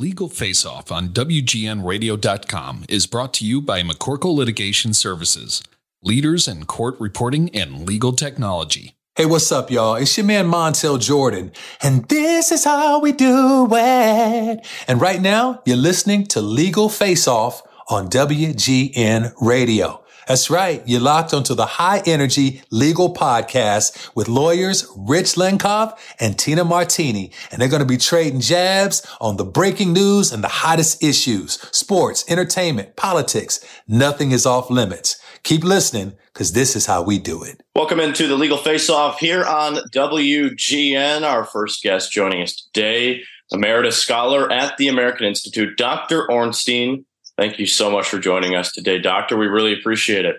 Legal Face Off on WGNRadio.com is brought to you by McCorkle Litigation Services, leaders in court reporting and legal technology. Hey, what's up, y'all? It's your man Montel Jordan, and this is how we do it. And right now, you're listening to Legal Face Off on WGN Radio. That's right. You're locked onto the high energy legal podcast with lawyers Rich Lenkov and Tina Martini. And they're going to be trading jabs on the breaking news and the hottest issues, sports, entertainment, politics. Nothing is off limits. Keep listening because this is how we do it. Welcome into the Legal Face Off here on WGN. Our first guest joining us today, emeritus scholar at the American Institute, Dr. Ornstein. Thank you so much for joining us today, Doctor. We really appreciate it.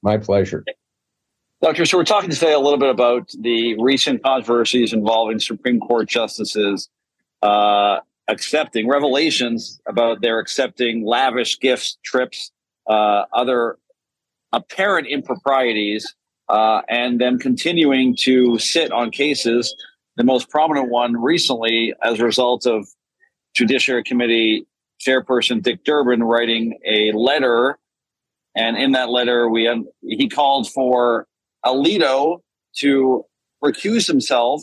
My pleasure. Doctor, so we're talking today a little bit about the recent controversies involving Supreme Court justices uh, accepting revelations about their accepting lavish gifts, trips, uh, other apparent improprieties, uh, and then continuing to sit on cases. The most prominent one recently, as a result of Judiciary Committee chairperson Dick Durbin writing a letter, and in that letter, we he called for Alito to recuse himself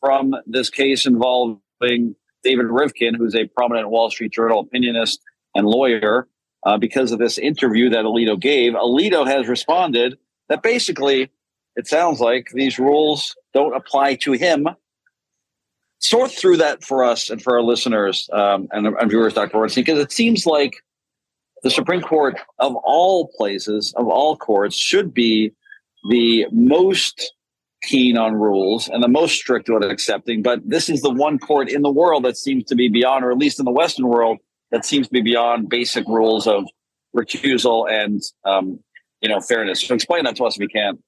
from this case involving David Rivkin, who's a prominent Wall Street Journal opinionist and lawyer, uh, because of this interview that Alito gave. Alito has responded that basically it sounds like these rules don't apply to him sort through that for us and for our listeners um, and, and viewers, Dr. Ornstein, because it seems like the Supreme Court, of all places, of all courts, should be the most keen on rules and the most strict on accepting. But this is the one court in the world that seems to be beyond, or at least in the Western world, that seems to be beyond basic rules of recusal and um, you know fairness. So explain that to us if you can.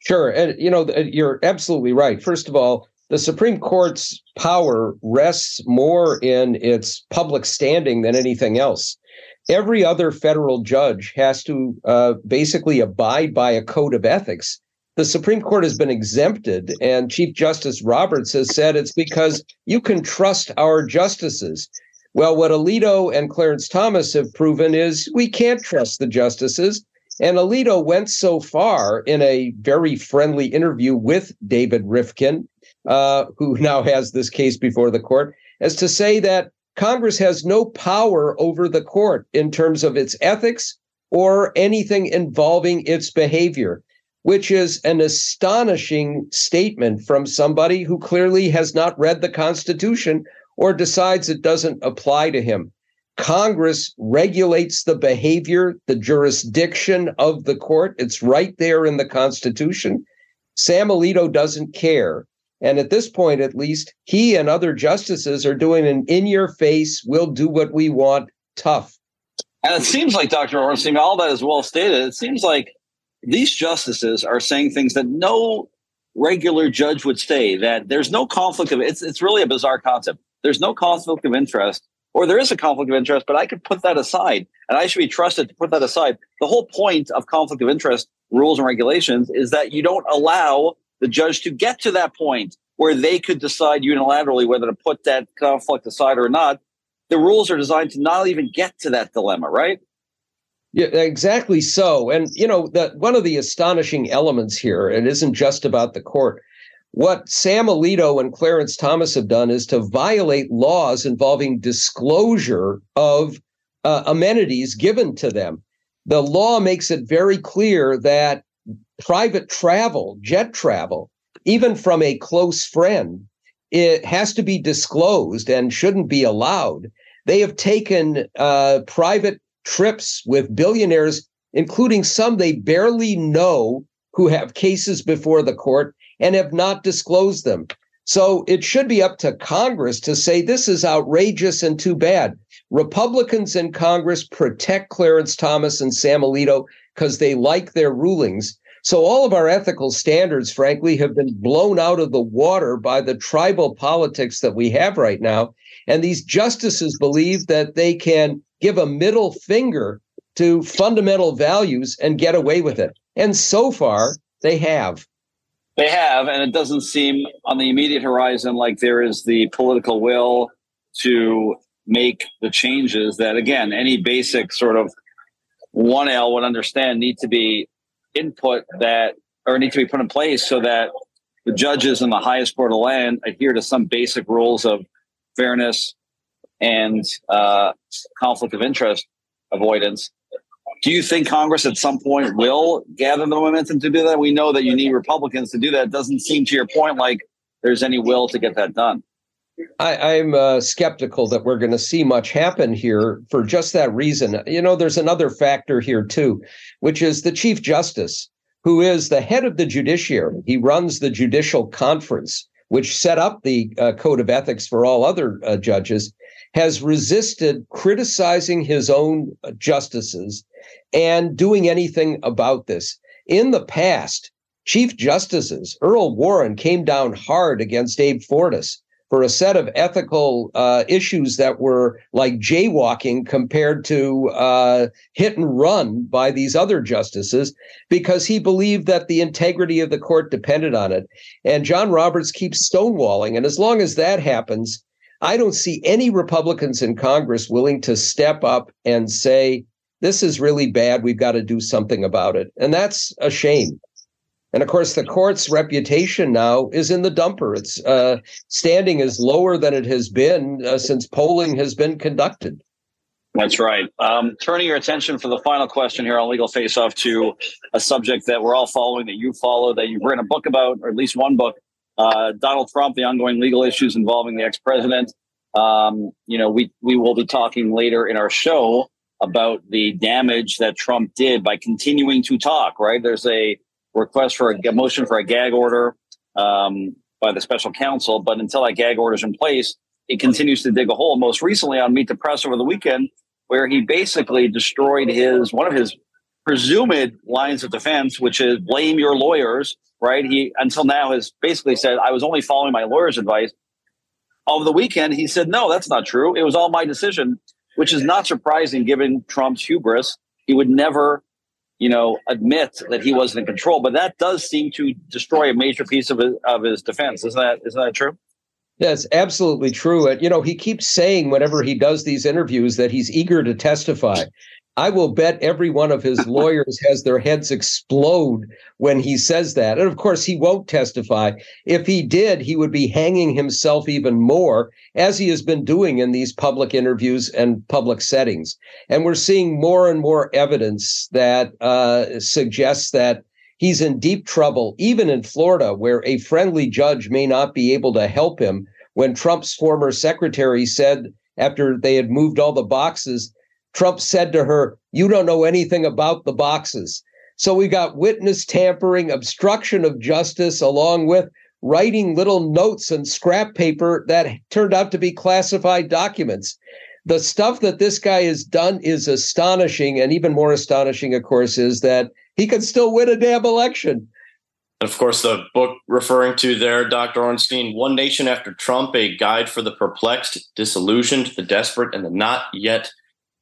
Sure, and you know you're absolutely right. First of all, the Supreme Court's power rests more in its public standing than anything else. Every other federal judge has to uh, basically abide by a code of ethics. The Supreme Court has been exempted, and Chief Justice Roberts has said it's because you can trust our justices. Well, what Alito and Clarence Thomas have proven is we can't trust the justices. And Alito went so far in a very friendly interview with David Rivkin uh, who now has this case before the court, as to say that Congress has no power over the court in terms of its ethics or anything involving its behavior, which is an astonishing statement from somebody who clearly has not read the Constitution or decides it doesn't apply to him. Congress regulates the behavior, the jurisdiction of the court. It's right there in the Constitution. Sam Alito doesn't care. And at this point, at least, he and other justices are doing an in your face, we'll do what we want tough. And it seems like, Dr. Ornstein, all that is well stated. It seems like these justices are saying things that no regular judge would say that there's no conflict of it's it's really a bizarre concept. There's no conflict of interest, or there is a conflict of interest, but I could put that aside and I should be trusted to put that aside. The whole point of conflict of interest rules and regulations is that you don't allow the judge to get to that point where they could decide unilaterally whether to put that conflict aside or not. The rules are designed to not even get to that dilemma, right? Yeah, exactly so. And you know that one of the astonishing elements here, and it isn't just about the court. What Sam Alito and Clarence Thomas have done is to violate laws involving disclosure of uh, amenities given to them. The law makes it very clear that private travel, jet travel, even from a close friend, it has to be disclosed and shouldn't be allowed. They have taken uh, private trips with billionaires, including some they barely know who have cases before the court and have not disclosed them. So it should be up to Congress to say this is outrageous and too bad. Republicans in Congress protect Clarence Thomas and Sam Alito because they like their rulings. So all of our ethical standards, frankly, have been blown out of the water by the tribal politics that we have right now. And these justices believe that they can give a middle finger to fundamental values and get away with it. And so far, they have. They have, and it doesn't seem on the immediate horizon like there is the political will to make the changes that, again, any basic sort of 1L would understand need to be input that or need to be put in place so that the judges in the highest court of land adhere to some basic rules of fairness and uh, conflict of interest avoidance. Do you think Congress at some point will gather the momentum to do that? We know that you need Republicans to do that. It doesn't seem to your point like there's any will to get that done. I, am uh, skeptical that we're going to see much happen here for just that reason. You know, there's another factor here too, which is the Chief Justice, who is the head of the judiciary. He runs the judicial conference, which set up the uh, code of ethics for all other uh, judges, has resisted criticizing his own justices and doing anything about this. In the past, Chief Justices, Earl Warren came down hard against Abe Fortas for a set of ethical uh, issues that were like jaywalking compared to uh, hit and run by these other justices because he believed that the integrity of the court depended on it. And John Roberts keeps stonewalling. And as long as that happens, I don't see any Republicans in Congress willing to step up and say, this is really bad. We've got to do something about it. And that's a shame. And of course, the court's reputation now is in the dumper. Its uh, standing is lower than it has been uh, since polling has been conducted. That's right. Um, turning your attention for the final question here on Legal Face Off to a subject that we're all following, that you follow, that you've written a book about, or at least one book uh, Donald Trump, the ongoing legal issues involving the ex president. Um, you know, we, we will be talking later in our show about the damage that Trump did by continuing to talk, right? There's a request for a motion for a gag order um, by the special counsel. But until that gag order is in place, it continues to dig a hole. Most recently on Meet the Press over the weekend, where he basically destroyed his one of his presumed lines of defense, which is blame your lawyers. Right? He until now has basically said I was only following my lawyer's advice. Over the weekend, he said, "No, that's not true. It was all my decision," which is not surprising given Trump's hubris. He would never you know, admit that he wasn't in control. But that does seem to destroy a major piece of his, of his defense. Isn't that isn't that true? That's absolutely true. And, you know, he keeps saying whenever he does these interviews that he's eager to testify. I will bet every one of his lawyers has their heads explode when he says that. And of course, he won't testify. If he did, he would be hanging himself even more, as he has been doing in these public interviews and public settings. And we're seeing more and more evidence that uh, suggests that he's in deep trouble, even in Florida, where a friendly judge may not be able to help him. When Trump's former secretary said, after they had moved all the boxes, Trump said to her, You don't know anything about the boxes. So we got witness tampering, obstruction of justice, along with writing little notes and scrap paper that turned out to be classified documents. The stuff that this guy has done is astonishing. And even more astonishing, of course, is that he could still win a damn election. And of course, the book referring to there, Dr. Ornstein, One Nation After Trump, a guide for the perplexed, disillusioned, the desperate, and the not yet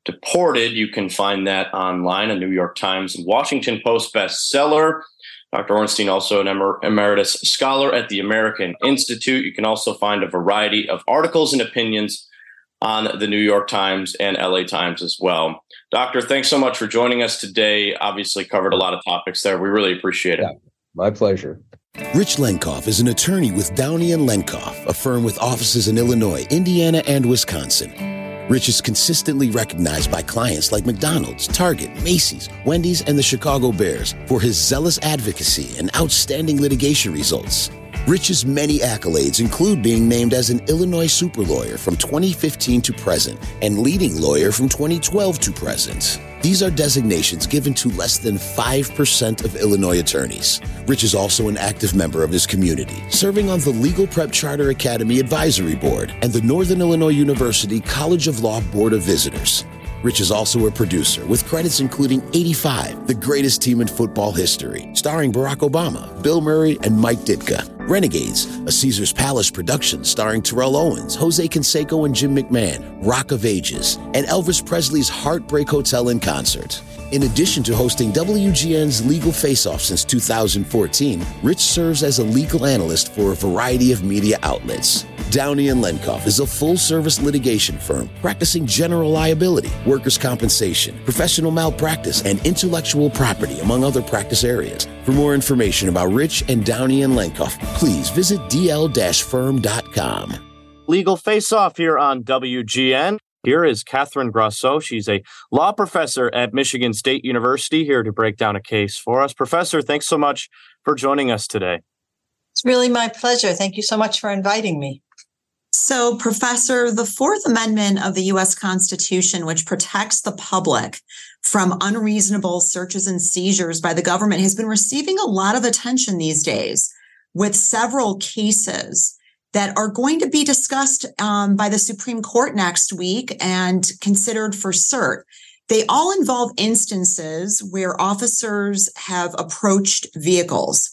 deported. You can find that online, a New York Times and Washington Post bestseller. Dr. Ornstein, also an emer- emeritus scholar at the American Institute. You can also find a variety of articles and opinions on the New York Times and LA Times as well. Doctor, thanks so much for joining us today. Obviously, covered a lot of topics there. We really appreciate it. Yeah, my pleasure. Rich Lenkov is an attorney with Downey and Lenkov, a firm with offices in Illinois, Indiana, and Wisconsin. Rich is consistently recognized by clients like McDonald's, Target, Macy's, Wendy's, and the Chicago Bears for his zealous advocacy and outstanding litigation results. Rich's many accolades include being named as an Illinois super lawyer from 2015 to present and leading lawyer from 2012 to present. These are designations given to less than 5% of Illinois attorneys. Rich is also an active member of his community, serving on the Legal Prep Charter Academy Advisory Board and the Northern Illinois University College of Law Board of Visitors. Rich is also a producer with credits including 85, the greatest team in football history, starring Barack Obama, Bill Murray, and Mike Ditka. Renegades, a Caesar's Palace production starring Terrell Owens, Jose Canseco and Jim McMahon, Rock of Ages, and Elvis Presley's Heartbreak Hotel in concert. In addition to hosting WGN's Legal Face Off since 2014, Rich serves as a legal analyst for a variety of media outlets. Downey and Lenkov is a full-service litigation firm practicing general liability, workers' compensation, professional malpractice, and intellectual property, among other practice areas. For more information about Rich and Downey and Lenkov, please visit dl-firm.com. Legal Face Off here on WGN. Here is Catherine Grosso. She's a law professor at Michigan State University here to break down a case for us. Professor, thanks so much for joining us today. It's really my pleasure. Thank you so much for inviting me. So, Professor, the Fourth Amendment of the US Constitution, which protects the public from unreasonable searches and seizures by the government, has been receiving a lot of attention these days with several cases that are going to be discussed um, by the Supreme Court next week and considered for cert. They all involve instances where officers have approached vehicles.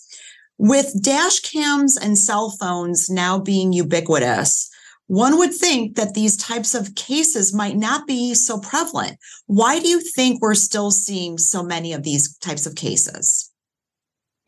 With dash cams and cell phones now being ubiquitous, one would think that these types of cases might not be so prevalent. Why do you think we're still seeing so many of these types of cases?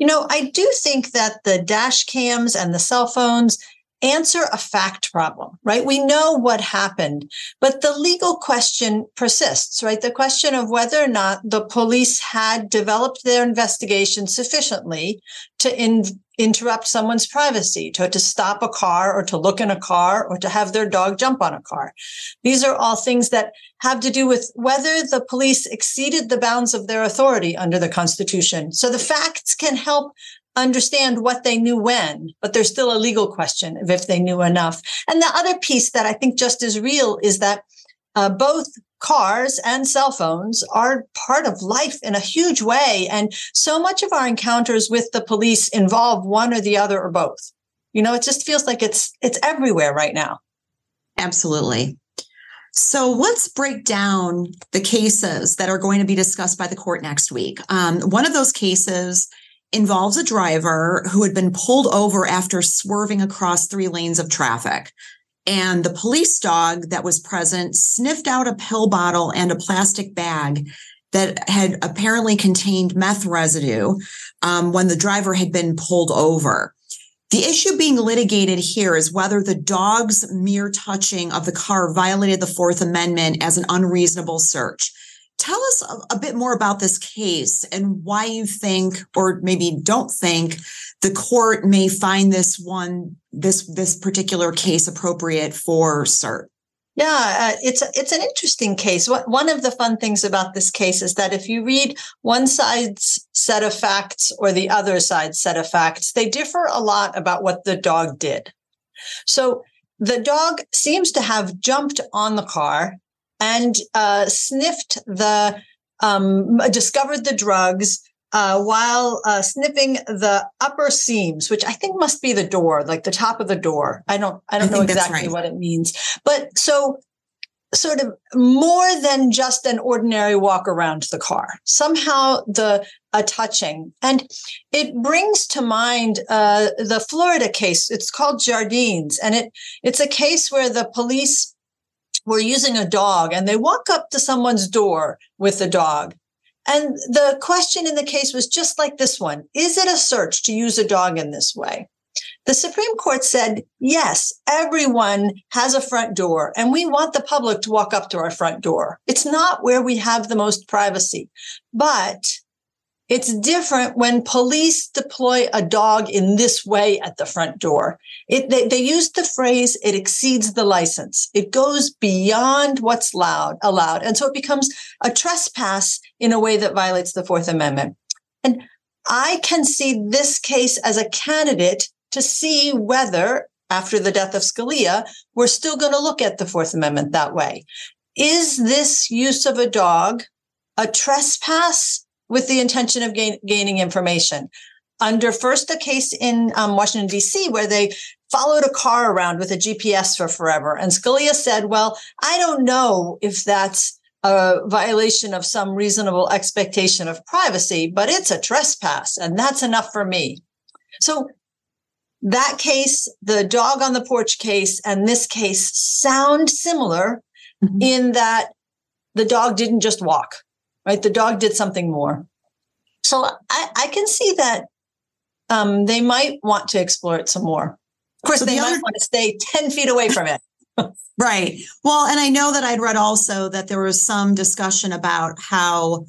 You know, I do think that the dash cams and the cell phones answer a fact problem, right? We know what happened, but the legal question persists, right? The question of whether or not the police had developed their investigation sufficiently to in, interrupt someone's privacy, to, to stop a car or to look in a car or to have their dog jump on a car. These are all things that have to do with whether the police exceeded the bounds of their authority under the Constitution. So the facts can help understand what they knew when, but there's still a legal question of if they knew enough. And the other piece that I think just as real is that uh, both cars and cell phones are part of life in a huge way. And so much of our encounters with the police involve one or the other or both. You know, it just feels like it's it's everywhere right now. Absolutely. So let's break down the cases that are going to be discussed by the court next week. Um, one of those cases involves a driver who had been pulled over after swerving across three lanes of traffic. And the police dog that was present sniffed out a pill bottle and a plastic bag that had apparently contained meth residue um, when the driver had been pulled over. The issue being litigated here is whether the dog's mere touching of the car violated the Fourth Amendment as an unreasonable search. Tell us a, a, bit more about this case and why you think, or maybe don't think, the court may find this one, this this particular case appropriate for cert. Yeah, uh, it's it's an interesting case. One of the fun things about this case is that if you read one side's set of facts or the other side's set of facts, they differ a lot about what the dog did. So the dog seems to have jumped on the car and uh, sniffed the, um, discovered the drugs uh, while uh, sniffing the upper seams, which I think must be the door, like the top of the door. I don't, I don't I know exactly right. what it means, but so sort of more than just an ordinary walk around the car. Somehow the a touching, and it brings to mind uh, the Florida case. It's called Jardines, and it it's a case where the police were using a dog and they walk up to someone's door with the dog. And the question in the case was just like this one. Is it a search to use a dog in this way? The Supreme Court said, yes, everyone has a front door and we want the public to walk up to our front door. It's not where we have the most privacy, but it's different when police deploy a dog in this way at the front door. It, they, they use the phrase, it exceeds the license. It goes beyond what's loud, allowed. And so it becomes a trespass in a way that violates the Fourth Amendment. And I can see this case as a candidate to see whether, after the death of Scalia, we're still going to look at the Fourth Amendment that way. Is this use of a dog a trespass with the intention of gain, gaining information. Under first a case in um, Washington, D.C., where they followed a car around with a GPS for forever. And Scalia said, well, I don't know if that's a violation of some reasonable expectation of privacy, but it's a trespass, and that's enough for me. So that case, the dog on the porch case, and this case sound similar mm-hmm. in that the dog didn't just walk, right? The dog did something more. So I, I can see that um, they might want to explore it some more. Of course, so they the might other- want to stay 10 feet away from it. right. Well, and I know that I'd read also that there was some discussion about how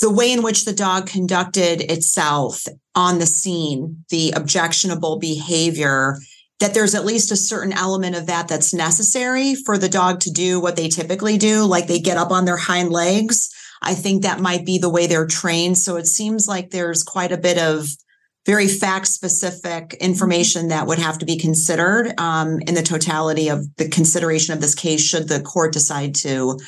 the way in which the dog conducted itself on the scene, the objectionable behavior, that there's at least a certain element of that that's necessary for the dog to do what they typically do, like they get up on their hind legs. I think that might be the way they're trained. So it seems like there's quite a bit of very fact specific information that would have to be considered um, in the totality of the consideration of this case should the court decide to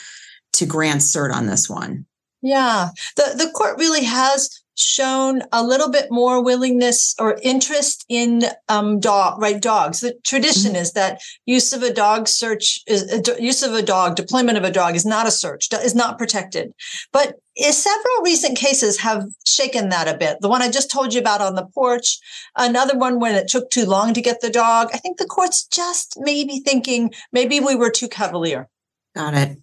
to grant cert on this one yeah the the court really has shown a little bit more willingness or interest in um, dog, right? Dogs. The tradition mm-hmm. is that use of a dog search is uh, use of a dog, deployment of a dog is not a search, is not protected. But several recent cases have shaken that a bit. The one I just told you about on the porch, another one when it took too long to get the dog. I think the court's just maybe thinking maybe we were too cavalier. Got it.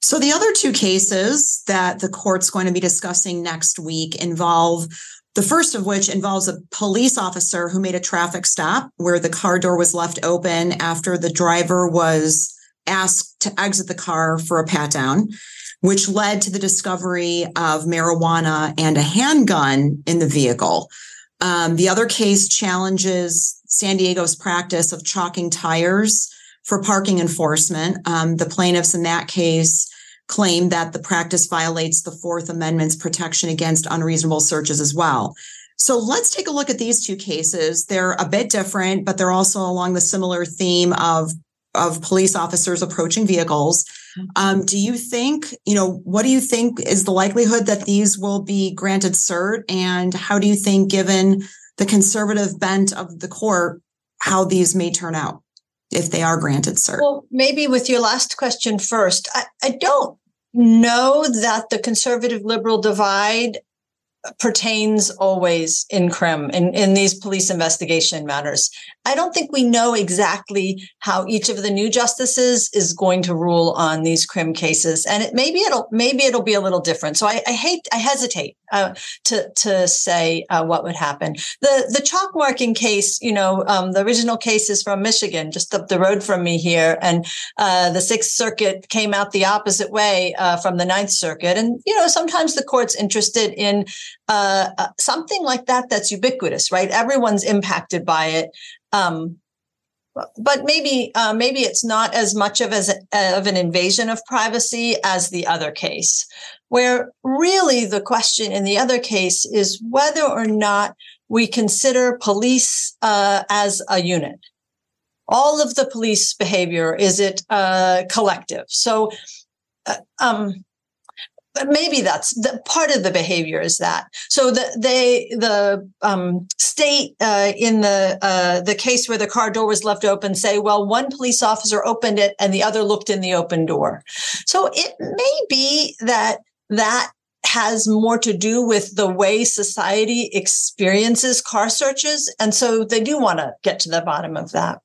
So, the other two cases that the court's going to be discussing next week involve the first of which involves a police officer who made a traffic stop where the car door was left open after the driver was asked to exit the car for a pat down, which led to the discovery of marijuana and a handgun in the vehicle. Um, the other case challenges San Diego's practice of chalking tires for parking enforcement. Um, the plaintiffs in that case claim that the practice violates the Fourth Amendment's protection against unreasonable searches as well. So let's take a look at these two cases. They're a bit different, but they're also along the similar theme of of police officers approaching vehicles. Um, do you think, you know, what do you think is the likelihood that these will be granted cert? And how do you think, given the conservative bent of the court, how these may turn out? If they are granted cert? Well, maybe with your last question first, I, I don't know that the conservative liberal divide pertains always in crim in, in these police investigation matters. I don't think we know exactly how each of the new justices is going to rule on these crim cases and it, maybe it'll maybe it'll be a little different. So i, I hate i hesitate uh, to to say uh, what would happen. The the chalk marking case, you know, um, the original case is from Michigan, just up the road from me here, and uh, the Sixth Circuit came out the opposite way uh, from the Ninth Circuit, and you know, sometimes the court's interested in uh, something like that that's ubiquitous, right? Everyone's impacted by it. Um, but maybe uh, maybe it's not as much of as of an invasion of privacy as the other case where really the question in the other case is whether or not we consider police uh, as a unit. All of the police behavior is it uh, collective? So uh, um, maybe that's the part of the behavior is that. So the they the um, state uh, in the uh, the case where the car door was left open say well one police officer opened it and the other looked in the open door. So it may be that that has more to do with the way society experiences car searches and so they do want to get to the bottom of that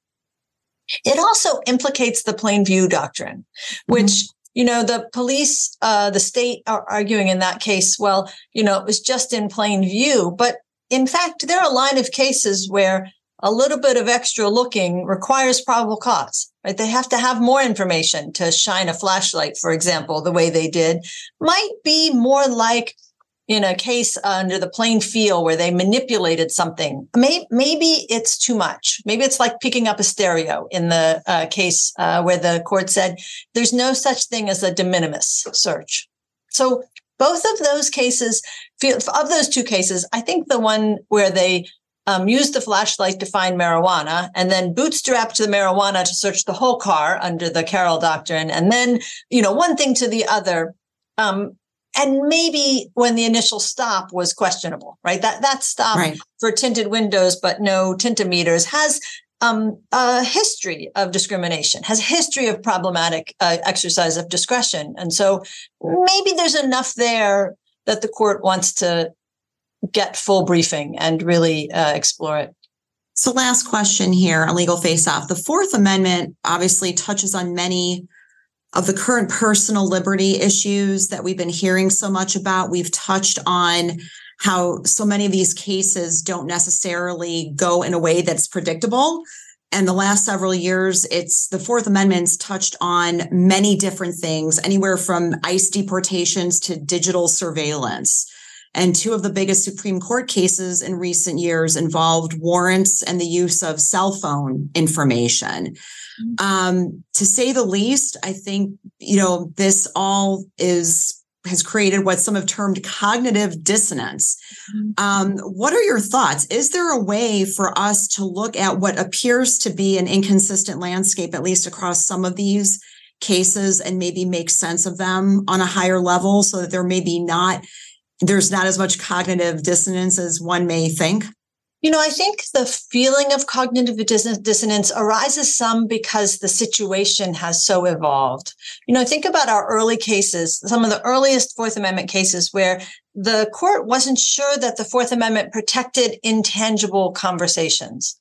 it also implicates the plain view doctrine which mm-hmm you know, the police, uh, the state are arguing in that case, well, you know, it was just in plain view. But in fact, there are a line of cases where a little bit of extra looking requires probable cause, right? They have to have more information to shine a flashlight, for example, the way they did might be more like in a case under the plain feel where they manipulated something. Maybe, it's too much. Maybe it's like picking up a stereo in the uh, case uh, where the court said there's no such thing as a de minimis search. So both of those cases, of those two cases, I think the one where they um, used the flashlight to find marijuana and then bootstrapped the marijuana to search the whole car under the Carroll doctrine, and then you know one thing to the other. Um, and maybe when the initial stop was questionable, right? That that stop right. for tinted windows but no tintometers has um, a history of discrimination, has a history of problematic uh, exercise of discretion, and so maybe there's enough there that the court wants to get full briefing and really uh, explore it. So, last question here on Legal Face Off. The Fourth Amendment obviously touches on many of the current personal liberty issues that we've been hearing so much about. We've touched on how so many of these cases don't necessarily go in a way that's predictable. And the last several years, it's the Fourth Amendment's touched on many different things, anywhere from ICE deportations to digital surveillance. And two of the biggest Supreme Court cases in recent years involved warrants and the use of cell phone information. Mm-hmm. Um, to say the least, I think, you know, this all is has created what some have termed cognitive dissonance. Mm-hmm. Um, what are your thoughts? Is there a way for us to look at what appears to be an inconsistent landscape, at least across some of these cases, and maybe make sense of them on a higher level so that there may be not there's not as much cognitive dissonance as one may think? You know, I think the feeling of cognitive dissonance arises some because the situation has so evolved. You know, think about our early cases, some of the earliest Fourth Amendment cases where the court wasn't sure that the Fourth Amendment protected intangible conversations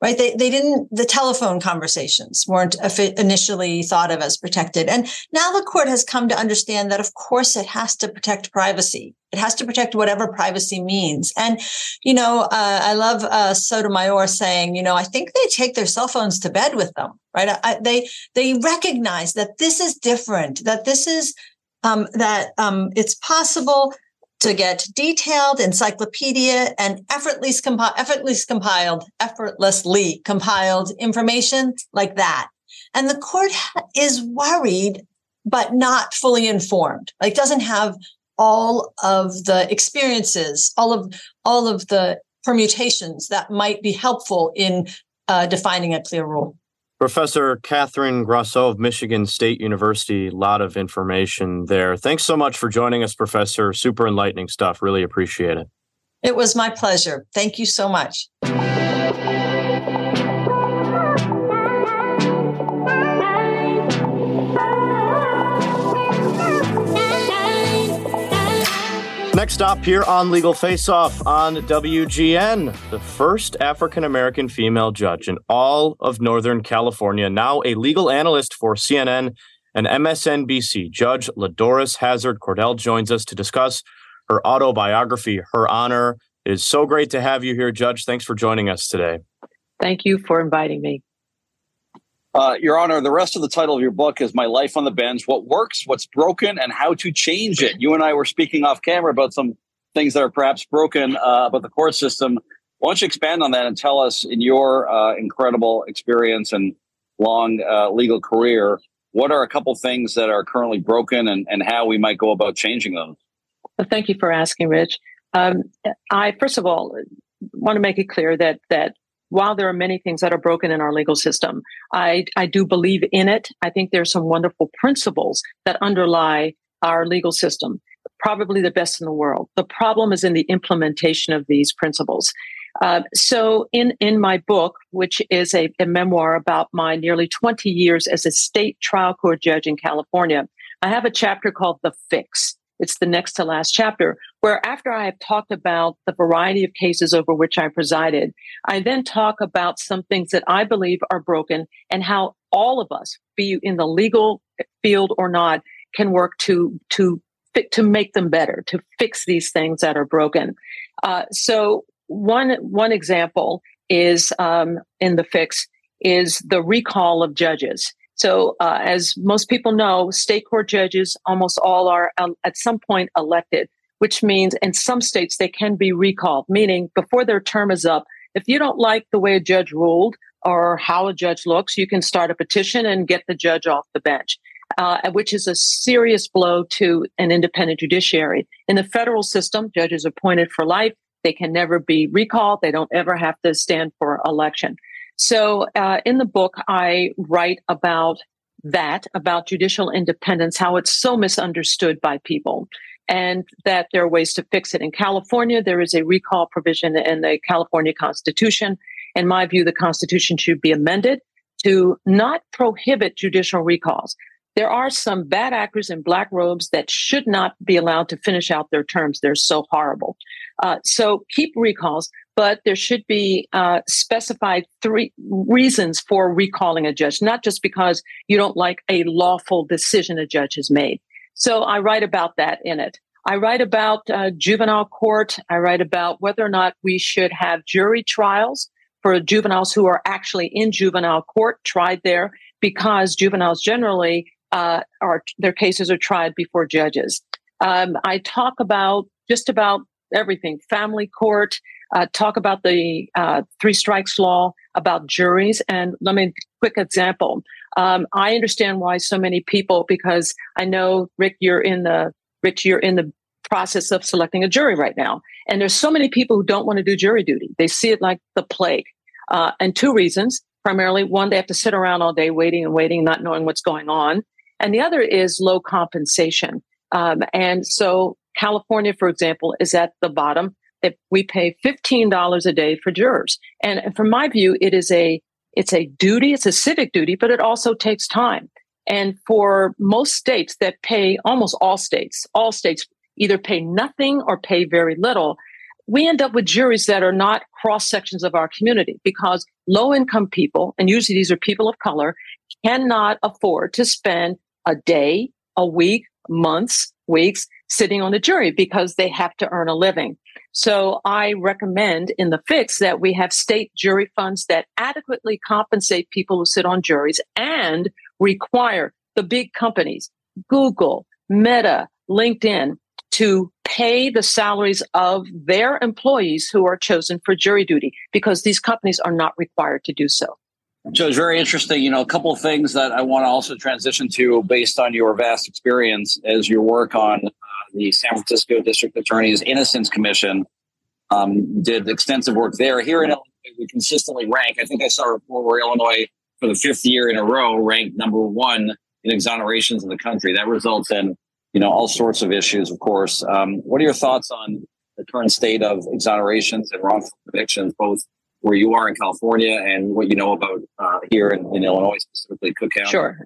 right? They, they didn't, the telephone conversations weren't initially thought of as protected. And now the court has come to understand that, of course, it has to protect privacy. It has to protect whatever privacy means. And, you know, uh, I love uh, Sotomayor saying, you know, I think they take their cell phones to bed with them, right? I, they, they recognize that this is different, that this is, um, that um, it's possible to get detailed encyclopedia and effortlessly, compi- effortlessly compiled, effortlessly compiled information like that. And the court is worried, but not fully informed. Like doesn't have all of the experiences, all of all of the permutations that might be helpful in uh, defining a clear rule. Professor Catherine Grosso of Michigan State University, a lot of information there. Thanks so much for joining us, Professor. Super enlightening stuff. Really appreciate it. It was my pleasure. Thank you so much. Next stop here on Legal Face Off on WGN, the first African American female judge in all of Northern California, now a legal analyst for CNN and MSNBC. Judge LaDoris Hazzard Cordell joins us to discuss her autobiography, Her Honor. It is so great to have you here, Judge. Thanks for joining us today. Thank you for inviting me. Uh, Your Honor, the rest of the title of your book is My Life on the Bench What Works, What's Broken, and How to Change It. You and I were speaking off camera about some things that are perhaps broken uh, about the court system. Why don't you expand on that and tell us, in your uh, incredible experience and long uh, legal career, what are a couple things that are currently broken and, and how we might go about changing those? Well, thank you for asking, Rich. Um, I, first of all, want to make it clear that that while there are many things that are broken in our legal system, I, I do believe in it. I think there's some wonderful principles that underlie our legal system, probably the best in the world. The problem is in the implementation of these principles. Uh, so, in in my book, which is a, a memoir about my nearly 20 years as a state trial court judge in California, I have a chapter called "The Fix." It's the next to last chapter, where after I have talked about the variety of cases over which I presided, I then talk about some things that I believe are broken and how all of us, be you in the legal field or not, can work to to to make them better, to fix these things that are broken. Uh, so one one example is um, in the fix is the recall of judges. So, uh, as most people know, state court judges almost all are uh, at some point elected, which means in some states they can be recalled, meaning before their term is up, if you don't like the way a judge ruled or how a judge looks, you can start a petition and get the judge off the bench. Uh, which is a serious blow to an independent judiciary. In the federal system, judges are appointed for life. They can never be recalled. They don't ever have to stand for election. So uh, in the book, I write about that, about judicial independence, how it's so misunderstood by people, and that there are ways to fix it. In California, there is a recall provision in the California Constitution. In my view, the Constitution should be amended to not prohibit judicial recalls. There are some bad actors in black robes that should not be allowed to finish out their terms. They're so horrible. Uh, so keep recalls, but there should be uh, specified three reasons for recalling a judge, not just because you don't like a lawful decision a judge has made. So I write about that in it. I write about uh, juvenile court. I write about whether or not we should have jury trials for juveniles who are actually in juvenile court tried there because juveniles generally uh, are their cases are tried before judges. Um, I talk about just about everything family court, uh, talk about the uh, three strikes law, about juries. And let me, quick example. Um, I understand why so many people, because I know, Rick, you're in the, Rich, you're in the process of selecting a jury right now. And there's so many people who don't want to do jury duty. They see it like the plague. Uh, and two reasons. Primarily, one, they have to sit around all day waiting and waiting, not knowing what's going on. And the other is low compensation. Um, and so California, for example, is at the bottom. If we pay $15 a day for jurors. And from my view, it is a, it's a duty. It's a civic duty, but it also takes time. And for most states that pay, almost all states, all states either pay nothing or pay very little. We end up with juries that are not cross sections of our community because low income people, and usually these are people of color, cannot afford to spend a day, a week, months, weeks sitting on the jury because they have to earn a living. So I recommend in the fix that we have state jury funds that adequately compensate people who sit on juries and require the big companies, Google, Meta, LinkedIn, to pay the salaries of their employees who are chosen for jury duty because these companies are not required to do so. So it's very interesting. You know, a couple of things that I want to also transition to based on your vast experience as your work on uh, the San Francisco District Attorney's Innocence Commission. Um, did extensive work there. Here in Illinois, we consistently rank. I think I saw a report where Illinois, for the fifth year in a row, ranked number one in exonerations in the country. That results in, you know, all sorts of issues, of course. Um, what are your thoughts on the current state of exonerations and wrongful convictions, both where you are in California and what you know about uh, here in, in, Illinois, specifically Cook County? Sure.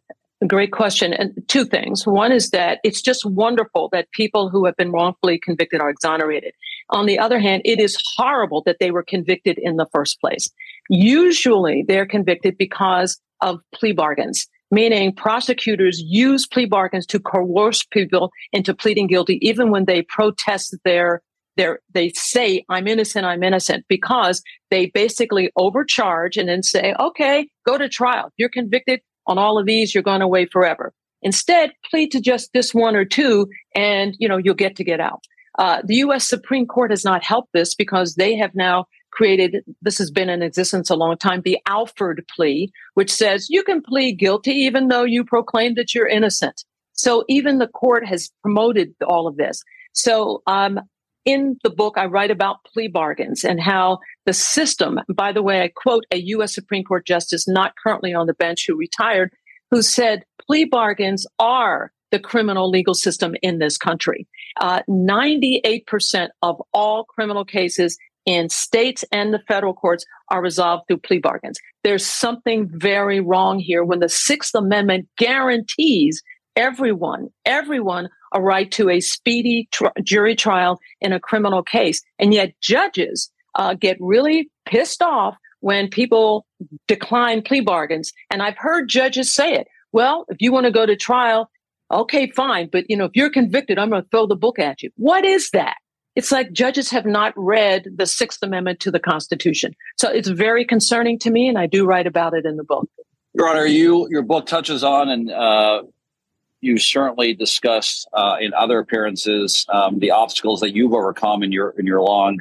Great question. And two things. One is that it's just wonderful that people who have been wrongfully convicted are exonerated. On the other hand, it is horrible that they were convicted in the first place. Usually they're convicted because of plea bargains, meaning prosecutors use plea bargains to coerce people into pleading guilty, even when they protest their they they say I'm innocent, I'm innocent because they basically overcharge and then say, okay, go to trial. You're convicted on all of these, you're going away forever. Instead, plead to just this one or two, and you know you'll get to get out. Uh, the U.S. Supreme Court has not helped this because they have now created. This has been in existence a long time. The Alford plea, which says you can plead guilty even though you proclaim that you're innocent. So even the court has promoted all of this. So um, in the book, I write about plea bargains and how the system, by the way, I quote a U.S. Supreme Court justice not currently on the bench who retired, who said plea bargains are the criminal legal system in this country. Uh, 98% of all criminal cases in states and the federal courts are resolved through plea bargains. There's something very wrong here when the Sixth Amendment guarantees everyone, everyone a right to a speedy tr- jury trial in a criminal case. And yet judges uh, get really pissed off when people decline plea bargains. And I've heard judges say it. Well, if you want to go to trial, okay, fine. But you know, if you're convicted, I'm going to throw the book at you. What is that? It's like judges have not read the Sixth Amendment to the Constitution. So it's very concerning to me, and I do write about it in the book. Your Honor, you your book touches on and uh, you certainly discussed uh, in other appearances um, the obstacles that you've overcome in your in your long,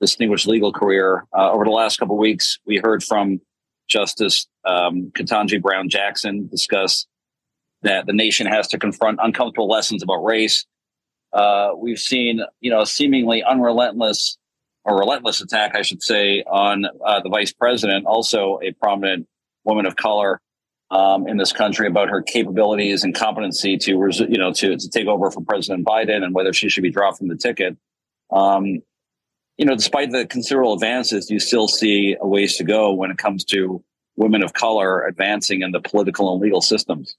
distinguished legal career. Uh, over the last couple of weeks, we heard from Justice um, Ketanji Brown Jackson discuss that the nation has to confront uncomfortable lessons about race. Uh, we've seen, you know, a seemingly unrelentless or relentless attack, I should say, on uh, the vice president, also a prominent woman of color um, in this country about her capabilities and competency to, you know, to, to take over for President Biden and whether she should be dropped from the ticket. Um, you know, despite the considerable advances, you still see a ways to go when it comes to women of color advancing in the political and legal systems.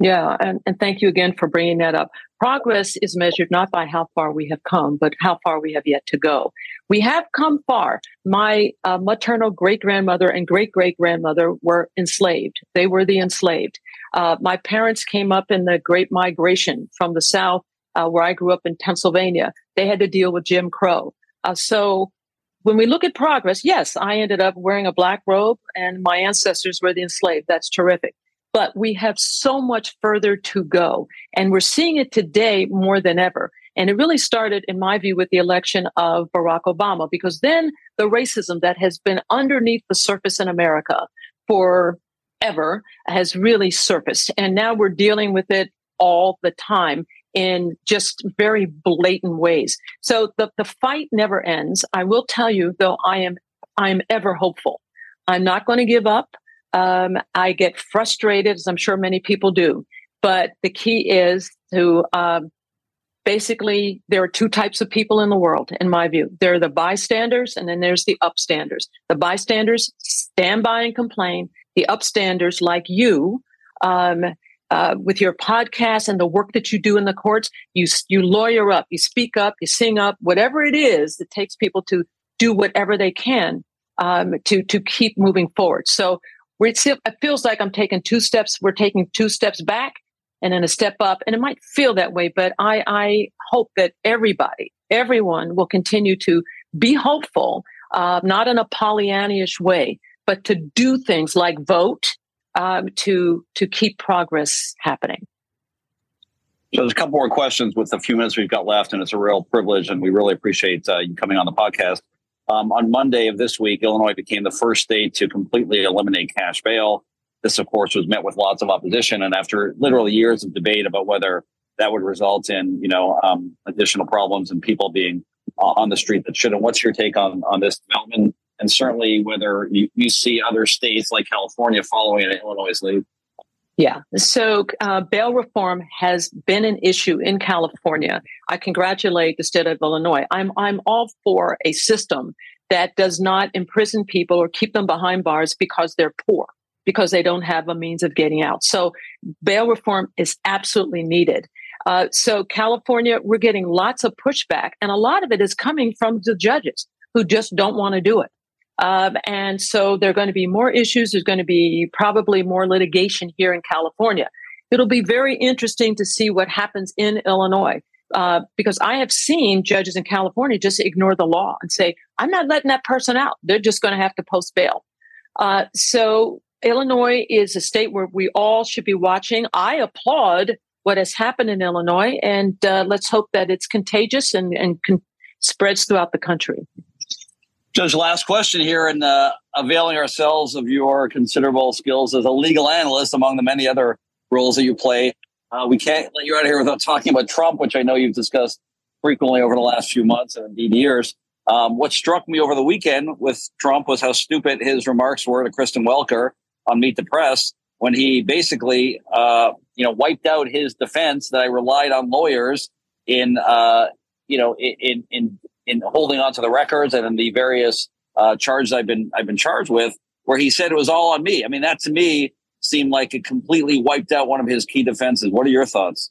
Yeah, and, and thank you again for bringing that up. Progress is measured not by how far we have come, but how far we have yet to go. We have come far. My uh, maternal great grandmother and great great grandmother were enslaved. They were the enslaved. Uh, my parents came up in the Great Migration from the South, uh, where I grew up in Pennsylvania. They had to deal with Jim Crow. Uh, so when we look at progress, yes, I ended up wearing a black robe and my ancestors were the enslaved. That's terrific but we have so much further to go. And we're seeing it today more than ever. And it really started, in my view, with the election of Barack Obama, because then the racism that has been underneath the surface in America forever has really surfaced. And now we're dealing with it all the time in just very blatant ways. So the, the fight never ends. I will tell you, though, I am I'm ever hopeful. I'm not going to give up. Um, I get frustrated, as I'm sure many people do. But the key is to um, basically, there are two types of people in the world, in my view. There are the bystanders, and then there's the upstanders. The bystanders stand by and complain. The upstanders, like you, um, uh, with your podcast and the work that you do in the courts, you you lawyer up, you speak up, you sing up, whatever it is that takes people to do whatever they can um, to to keep moving forward. So it feels like I'm taking two steps. We're taking two steps back and then a step up. And it might feel that way, but I, I hope that everybody, everyone will continue to be hopeful, uh, not in a Pollyannish way, but to do things like vote um, to to keep progress happening. So there's a couple more questions with the few minutes we've got left, and it's a real privilege, and we really appreciate uh, you coming on the podcast. Um, on Monday of this week, Illinois became the first state to completely eliminate cash bail. This, of course, was met with lots of opposition, and after literally years of debate about whether that would result in, you know, um, additional problems and people being uh, on the street that shouldn't. What's your take on on this development, and certainly whether you, you see other states like California following in Illinois' lead? Yeah. So uh, bail reform has been an issue in California. I congratulate the state of Illinois. I'm I'm all for a system that does not imprison people or keep them behind bars because they're poor, because they don't have a means of getting out. So bail reform is absolutely needed. Uh, so California, we're getting lots of pushback, and a lot of it is coming from the judges who just don't want to do it. Um, and so there are going to be more issues. There's going to be probably more litigation here in California. It'll be very interesting to see what happens in Illinois. Uh, because I have seen judges in California just ignore the law and say, I'm not letting that person out. They're just going to have to post bail. Uh, so Illinois is a state where we all should be watching. I applaud what has happened in Illinois, and uh, let's hope that it's contagious and, and con- spreads throughout the country. Judge, last question here, and uh, availing ourselves of your considerable skills as a legal analyst, among the many other roles that you play. Uh, we can't let you out of here without talking about Trump, which I know you've discussed frequently over the last few months and indeed years. Um, what struck me over the weekend with Trump was how stupid his remarks were to Kristen Welker on Meet the Press when he basically, uh, you know, wiped out his defense that I relied on lawyers in, uh, you know, in in in holding on to the records and in the various uh, charges I've been I've been charged with, where he said it was all on me. I mean, that to me seemed like it completely wiped out one of his key defenses. What are your thoughts?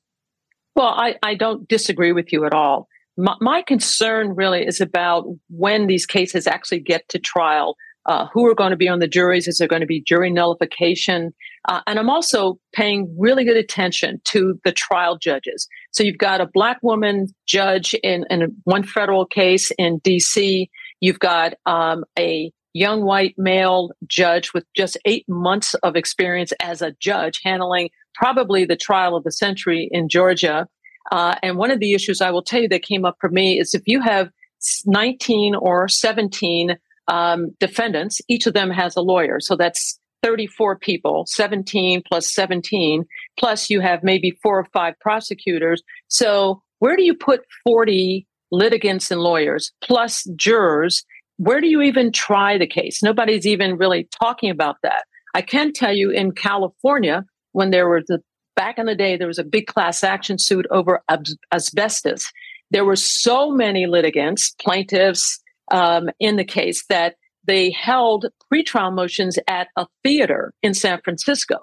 Well, I, I don't disagree with you at all. My, my concern really is about when these cases actually get to trial. Uh, who are going to be on the juries? Is there going to be jury nullification? Uh, and I'm also paying really good attention to the trial judges. So you've got a black woman judge in, in one federal case in DC. You've got um, a young white male judge with just eight months of experience as a judge handling probably the trial of the century in Georgia. Uh, and one of the issues I will tell you that came up for me is if you have 19 or 17 um, defendants, each of them has a lawyer. So that's 34 people, 17 plus 17, plus you have maybe four or five prosecutors. So where do you put 40 litigants and lawyers plus jurors? Where do you even try the case? Nobody's even really talking about that. I can tell you in California, when there were the back in the day, there was a big class action suit over asbestos. There were so many litigants, plaintiffs um, in the case that they held pretrial motions at a theater in San Francisco.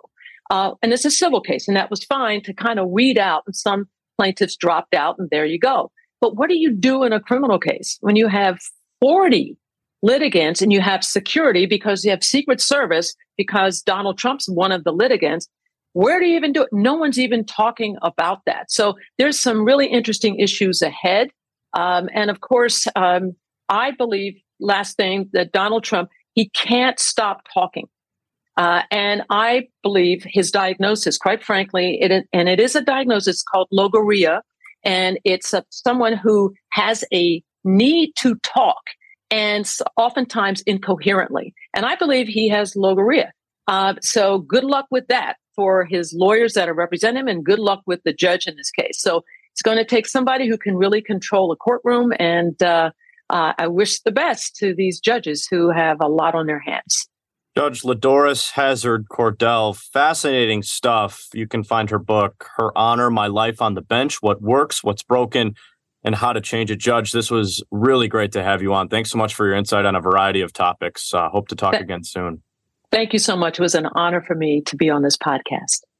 Uh, and it's a civil case, and that was fine to kind of weed out, and some plaintiffs dropped out, and there you go. But what do you do in a criminal case when you have 40 litigants and you have security because you have Secret Service because Donald Trump's one of the litigants? Where do you even do it? No one's even talking about that. So there's some really interesting issues ahead. Um, and of course, um, I believe, last thing, that Donald Trump, he can't stop talking. Uh, and I believe his diagnosis, quite frankly, it, and it is a diagnosis called logorrhea, and it's a, someone who has a need to talk and oftentimes incoherently. And I believe he has logorrhea. Uh, so good luck with that for his lawyers that are representing him, and good luck with the judge in this case. So it's going to take somebody who can really control a courtroom. And uh, uh, I wish the best to these judges who have a lot on their hands. Judge LaDoris Hazzard Cordell, fascinating stuff. You can find her book, Her Honor, My Life on the Bench What Works, What's Broken, and How to Change a Judge. This was really great to have you on. Thanks so much for your insight on a variety of topics. Uh, hope to talk Th- again soon. Thank you so much. It was an honor for me to be on this podcast.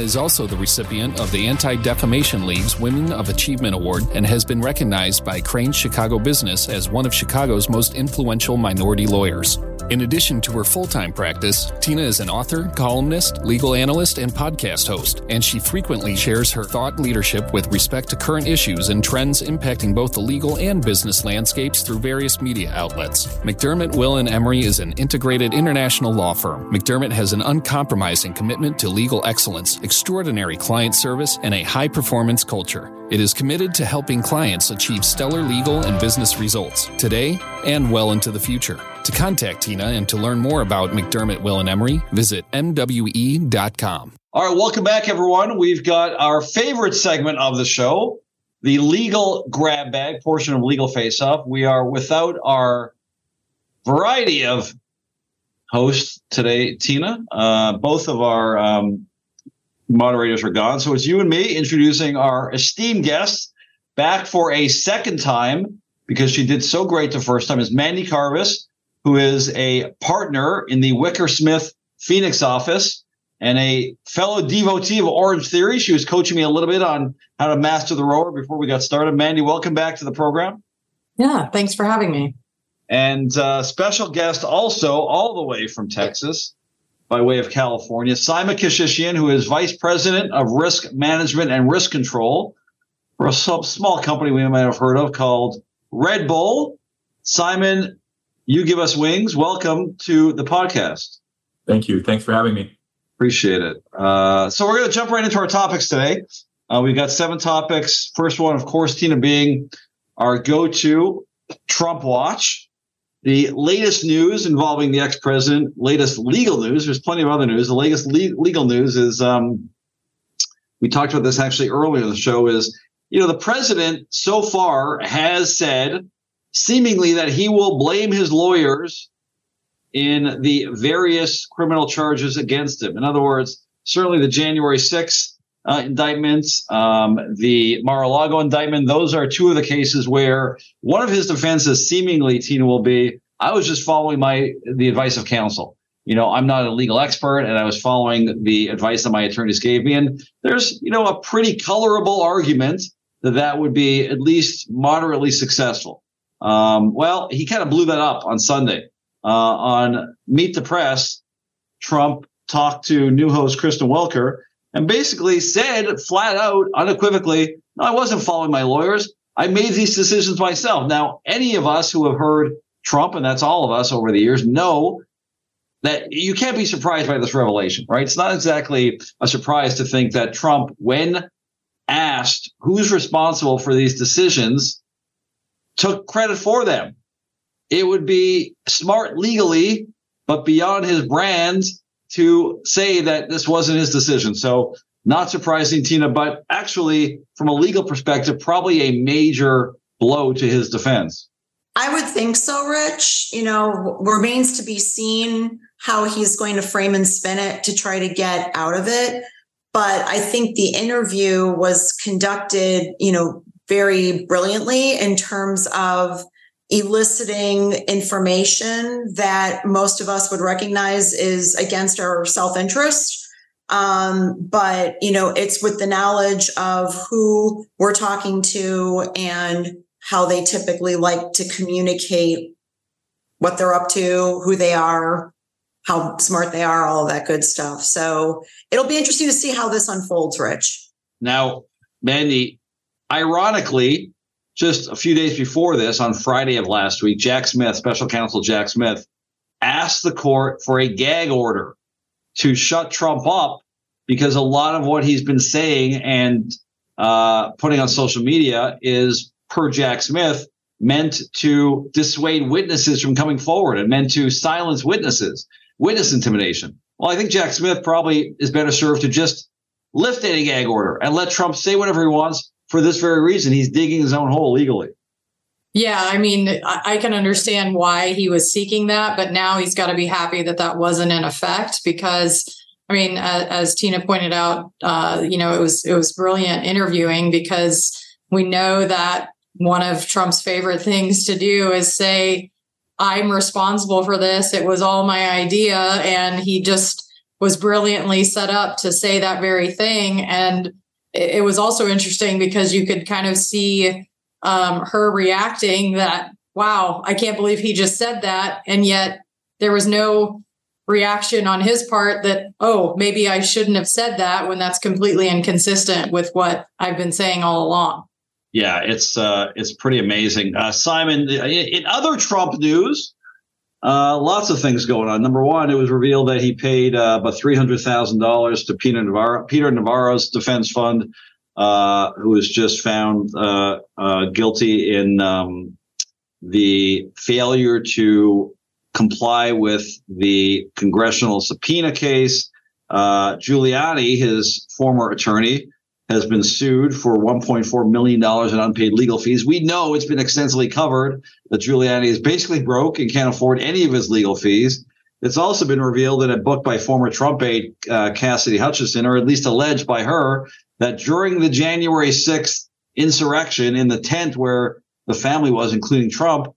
is also the recipient of the Anti Defamation League's Women of Achievement Award and has been recognized by Crain's Chicago Business as one of Chicago's most influential minority lawyers. In addition to her full time practice, Tina is an author, columnist, legal analyst, and podcast host, and she frequently shares her thought leadership with respect to current issues and trends impacting both the legal and business landscapes through various media outlets. McDermott, Will, and Emery is an integrated international law firm. McDermott has an uncompromising commitment to legal excellence, extraordinary client service, and a high performance culture. It is committed to helping clients achieve stellar legal and business results today and well into the future. To contact Tina and to learn more about McDermott, Will, and Emery, visit MWE.com. All right, welcome back, everyone. We've got our favorite segment of the show, the legal grab bag portion of Legal Face Off. We are without our variety of hosts today, Tina. Uh, both of our um, moderators are gone. So it's you and me introducing our esteemed guest back for a second time because she did so great the first time is Mandi Karvis, who is a partner in the Wicker Smith Phoenix office and a fellow devotee of Orange Theory. She was coaching me a little bit on how to master the rower before we got started. Mandy, welcome back to the program. Yeah, thanks for having me. And uh, special guest also all the way from Texas, by way of California. Simon Keshishian, who is Vice President of Risk Management and Risk Control for a small company we might have heard of called Red Bull. Simon, you give us wings. Welcome to the podcast. Thank you. Thanks for having me. Appreciate it. Uh, so we're going to jump right into our topics today. Uh, we've got seven topics. First one, of course, Tina, being our go-to Trump watch the latest news involving the ex-president, latest legal news. There's plenty of other news. The latest le- legal news is um, we talked about this actually earlier in the show. Is you know the president so far has said seemingly that he will blame his lawyers in the various criminal charges against him. In other words, certainly the January 6th uh, indictments, um, the Mar-a-Lago indictment. Those are two of the cases where one of his defenses, seemingly, Tina, will be, I was just following my the advice of counsel. You know, I'm not a legal expert, and I was following the advice that my attorneys gave me. And there's, you know, a pretty colorable argument that that would be at least moderately successful. Um, well, he kind of blew that up on Sunday uh, on Meet the Press. Trump talked to new host Kristen Welker and basically said flat out, unequivocally, no, I wasn't following my lawyers. I made these decisions myself. Now, any of us who have heard Trump, and that's all of us over the years, know that you can't be surprised by this revelation, right? It's not exactly a surprise to think that Trump, when asked who's responsible for these decisions, took credit for them. It would be smart legally, but beyond his brand to say that this wasn't his decision. So not surprising, Tina, but actually, from a legal perspective, probably a major blow to his defense. I would think so, Rich. You know, remains to be seen how he's going to frame and spin it to try to get out of it. But I think the interview was conducted, you know, very brilliantly in terms of eliciting information that most of us would recognize is against our self-interest. Um, but you know it's with the knowledge of who we're talking to and how they typically like to communicate what they're up to who they are how smart they are all that good stuff. So it'll be interesting to see how this unfolds rich. Now Mandi ironically just a few days before this, on Friday of last week, Jack Smith, special counsel Jack Smith, asked the court for a gag order to shut Trump up because a lot of what he's been saying and uh, putting on social media is, per Jack Smith, meant to dissuade witnesses from coming forward and meant to silence witnesses, witness intimidation. Well, I think Jack Smith probably is better served to just lift any gag order and let Trump say whatever he wants for this very reason. He's digging his own hole legally. Yeah, I mean, I can understand why he was seeking that, but now he's got to be happy that that wasn't in effect because, I mean, as, as Tina pointed out, uh, you know, it was it was brilliant interviewing because we know that one of Trump's favorite things to do is say, "I'm responsible for this. It was all my idea," and he just was brilliantly set up to say that very thing and it was also interesting because you could kind of see um, her reacting that, wow, I can't believe he just said that. And yet there was no reaction on his part that, oh, maybe I shouldn't have said that when that's completely inconsistent with what I've been saying all along. Yeah, it's uh, it's pretty amazing. Uh, Simon, in other Trump news, uh, lots of things going on. Number one, it was revealed that he paid uh, about three hundred thousand dollars to Peter Navarro, Peter Navarro's defense fund, uh, who was just found uh, uh, guilty in um, the failure to comply with the congressional subpoena case. Uh, Giuliani, his former attorney, has been sued for $1.4 million in unpaid legal fees. We know it's been extensively covered that Giuliani is basically broke and can't afford any of his legal fees. It's also been revealed in a book by former Trump aide uh, Cassidy Hutchinson, or at least alleged by her, that during the January 6th insurrection in the tent where the family was, including Trump,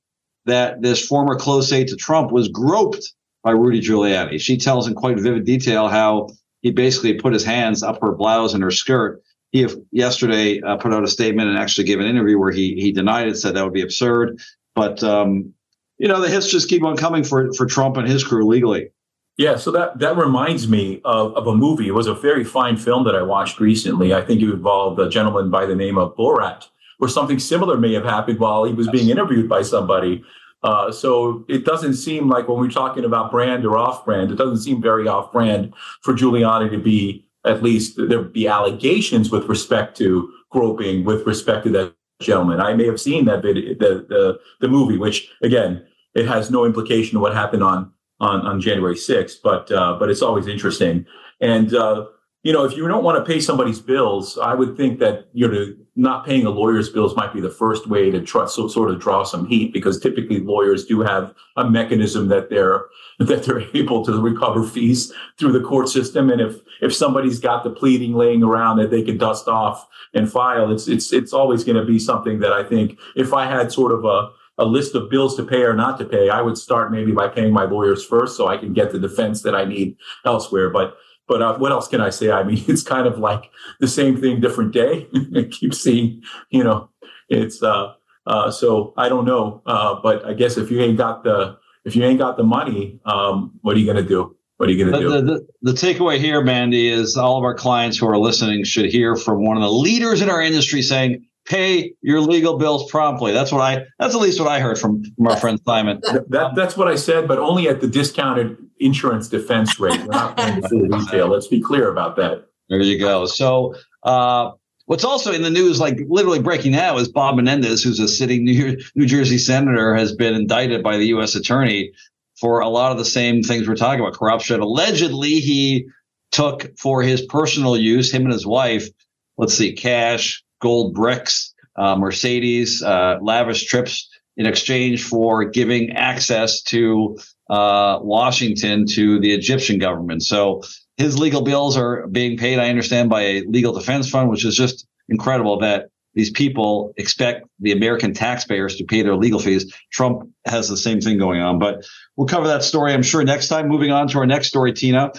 that this former close aide to Trump was groped by Rudy Giuliani. She tells in quite vivid detail how he basically put his hands up her blouse and her skirt he yesterday uh, put out a statement and actually gave an interview where he he denied it, said that would be absurd. But um, you know, the hits just keep on coming for for Trump and his crew legally. Yeah, so that that reminds me of, of a movie. It was a very fine film that I watched recently. I think it involved a gentleman by the name of Borat, where something similar may have happened while he was being interviewed by somebody. Uh, so it doesn't seem like when we're talking about brand or off brand, it doesn't seem very off brand for Giuliani to be at least there be allegations with respect to groping with respect to that gentleman. I may have seen that video, the, the the movie, which again, it has no implication of what happened on on, on January 6th, but uh, but it's always interesting. And uh, you know, if you don't want to pay somebody's bills, I would think that you know not paying a lawyer's bills might be the first way to try so sort of draw some heat because typically lawyers do have a mechanism that they're that they're able to recover fees through the court system. And if if somebody's got the pleading laying around that they can dust off and file, it's it's it's always going to be something that I think if I had sort of a a list of bills to pay or not to pay, I would start maybe by paying my lawyers first so I can get the defense that I need elsewhere. But but uh, what else can I say? I mean, it's kind of like the same thing, different day. I keep seeing, you know, it's uh, uh, so I don't know. Uh, but I guess if you ain't got the if you ain't got the money, um, what are you going to do? What are you going to do? The, the, the, takeaway here, Mandi, is all of our clients who are listening should hear from one of the leaders in our industry saying, pay your legal bills promptly. That's what I. That's at least what I heard from, from our friend Simon. That, that, that's what I said, but only at the discounted insurance defense rate. We're not paying full retail. Let's be clear about that. There you go. So, uh, what's also in the news, like literally breaking now, is Bob Menendez, who's a sitting New, New Jersey senator, has been indicted by the U.S. attorney for a lot of the same things we're talking about corruption. Allegedly, he took for his personal use, him and his wife, let's see, cash, gold bricks, uh, Mercedes, uh, lavish trips in exchange for giving access to uh, Washington to the Egyptian government. So his legal bills are being paid, I understand, by a legal defense fund, which is just incredible that these people expect the American taxpayers to pay their legal fees. Trump has the same thing going on, but we'll cover that story, I'm sure, next time. Moving on to our next story, Tina.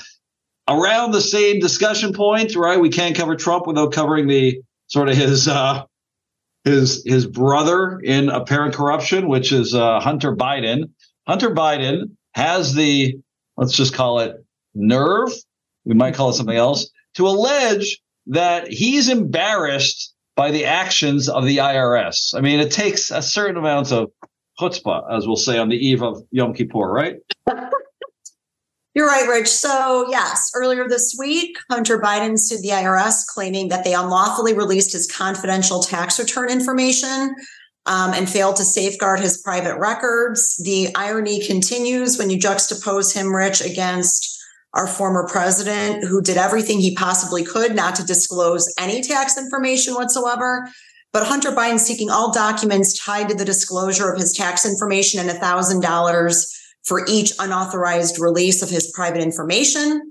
Around the same discussion point, right? We can't cover Trump without covering the sort of his uh, his his brother in apparent corruption, which is uh, Hunter Biden. Hunter Biden has the let's just call it nerve. We might call it something else to allege that he's embarrassed by the actions of the IRS. I mean, it takes a certain amount of chutzpah, as we'll say on the eve of Yom Kippur, right? You're right, Rich. So, yes, earlier this week, Hunter Biden sued the IRS, claiming that they unlawfully released his confidential tax return information um, and failed to safeguard his private records. The irony continues when you juxtapose him, Rich, against our former president, who did everything he possibly could not to disclose any tax information whatsoever. But Hunter Biden seeking all documents tied to the disclosure of his tax information and $1,000 for each unauthorized release of his private information.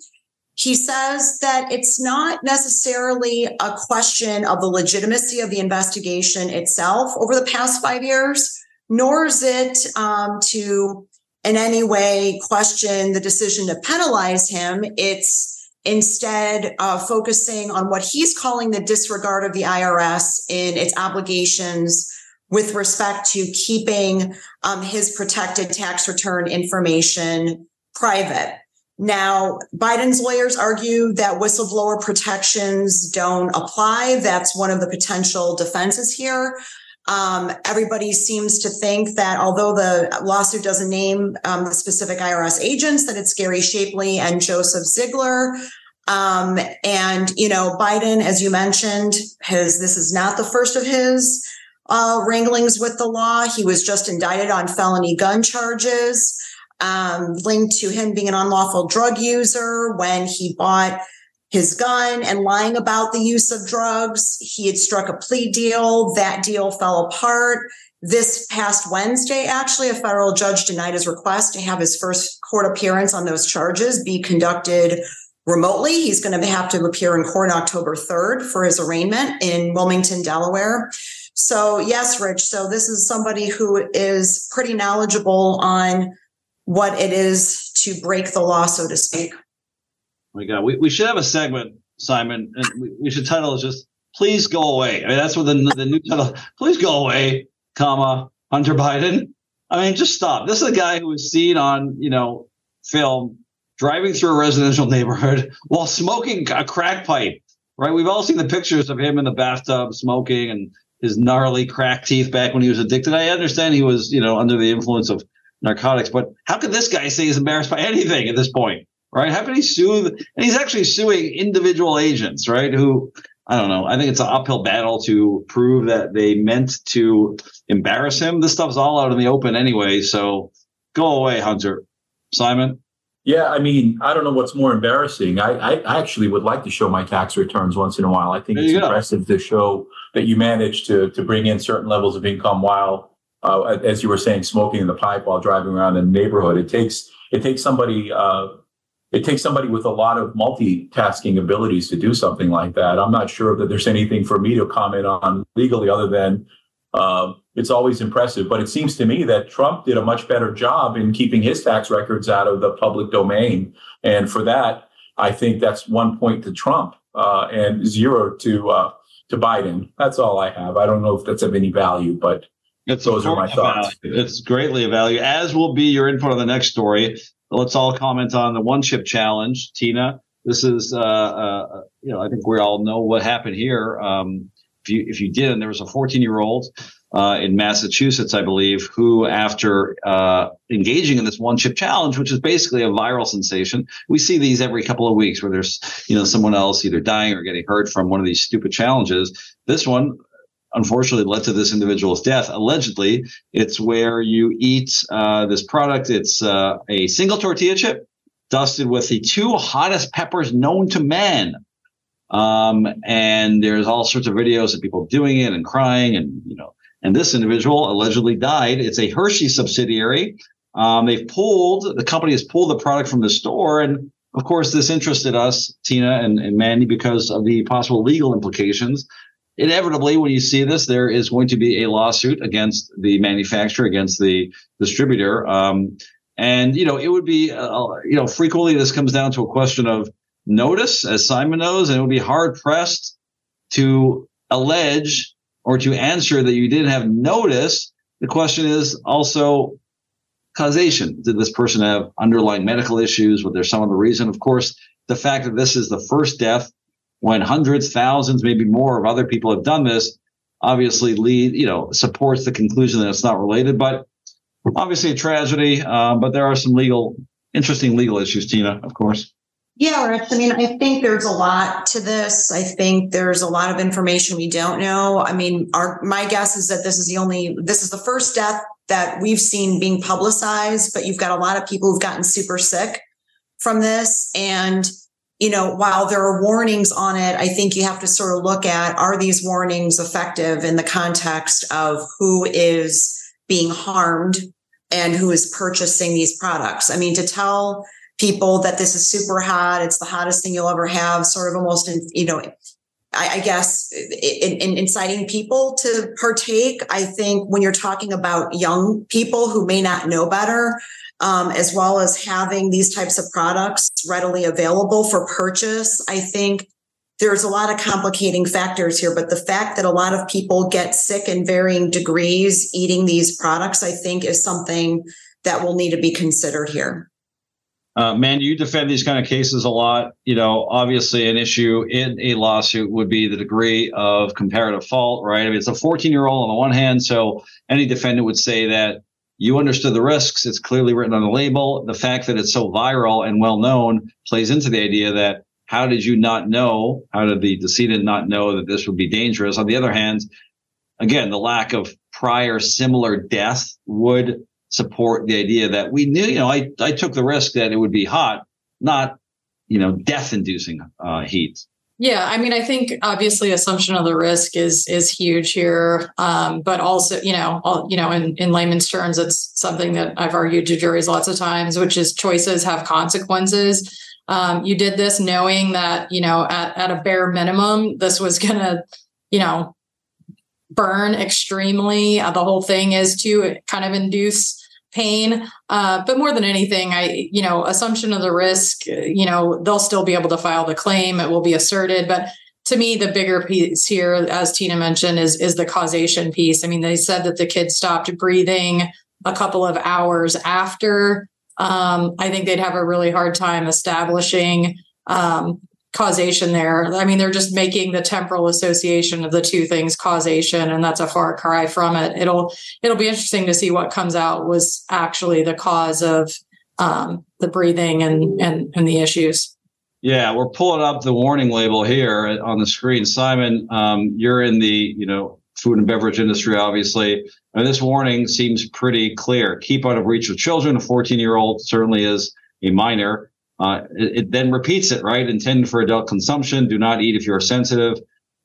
He says that it's not necessarily a question of the legitimacy of the investigation itself over the past five years, nor is it um, to in any way question the decision to penalize him. It's instead uh, focusing on what he's calling the disregard of the IRS in its obligations with respect to keeping um, his protected tax return information private. Now, Biden's lawyers argue that whistleblower protections don't apply. That's one of the potential defenses here. Um, everybody seems to think that although the lawsuit doesn't name um, the specific IRS agents, that it's Gary Shapley and Joseph Ziegler. Um, and you know, Biden, as you mentioned, his this is not the first of his uh, wranglings with the law. He was just indicted on felony gun charges, um, linked to him being an unlawful drug user when he bought his gun and lying about the use of drugs. He had struck a plea deal. That deal fell apart. This past Wednesday, actually, a federal judge denied his request to have his first court appearance on those charges be conducted remotely. He's going to have to appear in court October 3rd for his arraignment in Wilmington, Delaware. So, yes, Rich. So, this is somebody who is pretty knowledgeable on what it is to break the law, so to speak oh my God, we, we should have a segment, Simon, and we, we should title it just "Please Go Away." I mean, that's what the the new title. Please go away, comma Hunter Biden. I mean, just stop. This is a guy who was seen on you know film driving through a residential neighborhood while smoking a crack pipe. Right? We've all seen the pictures of him in the bathtub smoking and his gnarly crack teeth back when he was addicted. I understand he was, you know, under the influence of narcotics, but how could this guy say he's embarrassed by anything at this point? right? How can he sue? And he's actually suing individual agents, right? Who I don't know. I think it's an uphill battle to prove that they meant to embarrass him. This stuff's all out in the open anyway. So go away, Hunter. Simon. Yeah, I mean, I don't know what's more embarrassing. I, I actually would like to show my tax returns once in a while. I think there it's impressive to show that you manage to to bring in certain levels of income while, uh, as you were saying, smoking in the pipe while driving around in the neighborhood. It takes it takes somebody uh, it takes somebody with a lot of multitasking abilities to do something like that. I'm not sure that there's anything for me to comment on legally other than uh, it's always impressive. But it seems to me that Trump did a much better job in keeping his tax records out of the public domain. And for that, I think that's one point to Trump uh, and zero to uh, to Biden. That's all I have. I don't know if that's of any value, but it's those are my thoughts. Value. It's greatly a value, as will be your input on the next story let's all comment on the one chip challenge. Tina, this is, uh, uh, you know, I think we all know what happened here. Um, if you, if you didn't, there was a 14 year old, uh, in Massachusetts, I believe, who after, uh, engaging in this one chip challenge, which is basically a viral sensation, we see these every couple of weeks where there's, you know, someone else either dying or getting hurt from one of these stupid challenges. This one, unfortunately led to this individual's death. Allegedly, it's where you eat uh, this product. It's uh, a single tortilla chip dusted with the two hottest peppers known to man. Um, and there's all sorts of videos of people doing it and crying and, you know, and this individual allegedly died. It's a Hershey subsidiary. Um, they've pulled, the company has pulled the product from the store. And of course, this interested us, Tina and, and Mandy, because of the possible legal implications. Inevitably, when you see this, there is going to be a lawsuit against the manufacturer, against the distributor. Um, and, you know, it would be, uh, you know, frequently this comes down to a question of notice, as Simon knows, and it would be hard pressed to allege or to answer that you didn't have notice. The question is also causation. Did this person have underlying medical issues? Was there some other reason? Of course, the fact that this is the first death when hundreds, thousands, maybe more of other people have done this obviously lead, you know, supports the conclusion that it's not related. But obviously a tragedy. Uh, but there are some legal, interesting legal issues, Tina, of course. Yeah, Rich. I mean, I think there's a lot to this. I think there's a lot of information we don't know. I mean, our my guess is that this is the only this is the first death that we've seen being publicized, but you've got a lot of people who've gotten super sick from this. And, you know, while there are warnings on it, I think you have to sort of look at are these warnings effective in the context of who is being harmed and who is purchasing these products? I mean, to tell people that this is super hot, it's the hottest thing you'll ever have, sort of almost, in, you know, I, I guess in, in inciting people to partake. I think when you're talking about young people who may not know better, um, as well as having these types of products readily available for purchase, I think there's a lot of complicating factors here. But the fact that a lot of people get sick in varying degrees eating these products, I think, is something that will need to be considered here. Uh, man, you defend these kind of cases a lot. You know, obviously, an issue in a lawsuit would be the degree of comparative fault, right? I mean, it's a 14 year old on the one hand, so any defendant would say that you understood the risks. It's clearly written on the label. The fact that it's so viral and well known plays into the idea that how did you not know? How did the decedent not know that this would be dangerous? On the other hand, again, the lack of prior similar death would support the idea that we knew, you know, I, I took the risk that it would be hot, not, you know, death inducing uh, heat. Yeah, I mean, I think obviously assumption of the risk is is huge here, um, but also, you know, all, you know, in, in layman's terms, it's something that I've argued to juries lots of times, which is choices have consequences. Um, you did this knowing that, you know, at, at a bare minimum, this was to, you know, burn extremely. Uh, the whole thing is to kind of induce pain. Uh, but more than anything, I, you know, assumption of the risk, you know, they'll still be able to file the claim. It will be asserted. But to me, the bigger piece here, as Tina mentioned, is is the causation piece. I mean, they said that the kid stopped breathing a couple of hours after. Um, I think they'd have a really hard time establishing um, causation there. I mean, they're just making the temporal association of the two things causation, and that's a far cry from it. It'll it'll be interesting to see what comes out was actually the cause of um, the breathing and, and and the issues. Yeah, we're pulling up the warning label here on the screen. Simon, um, you're in the you know food and beverage industry, obviously. And this warning seems pretty clear. Keep out of reach of children. A 14 year old certainly is a minor. Uh, it, it, then repeats it, right? Intended for adult consumption. Do not eat if you are sensitive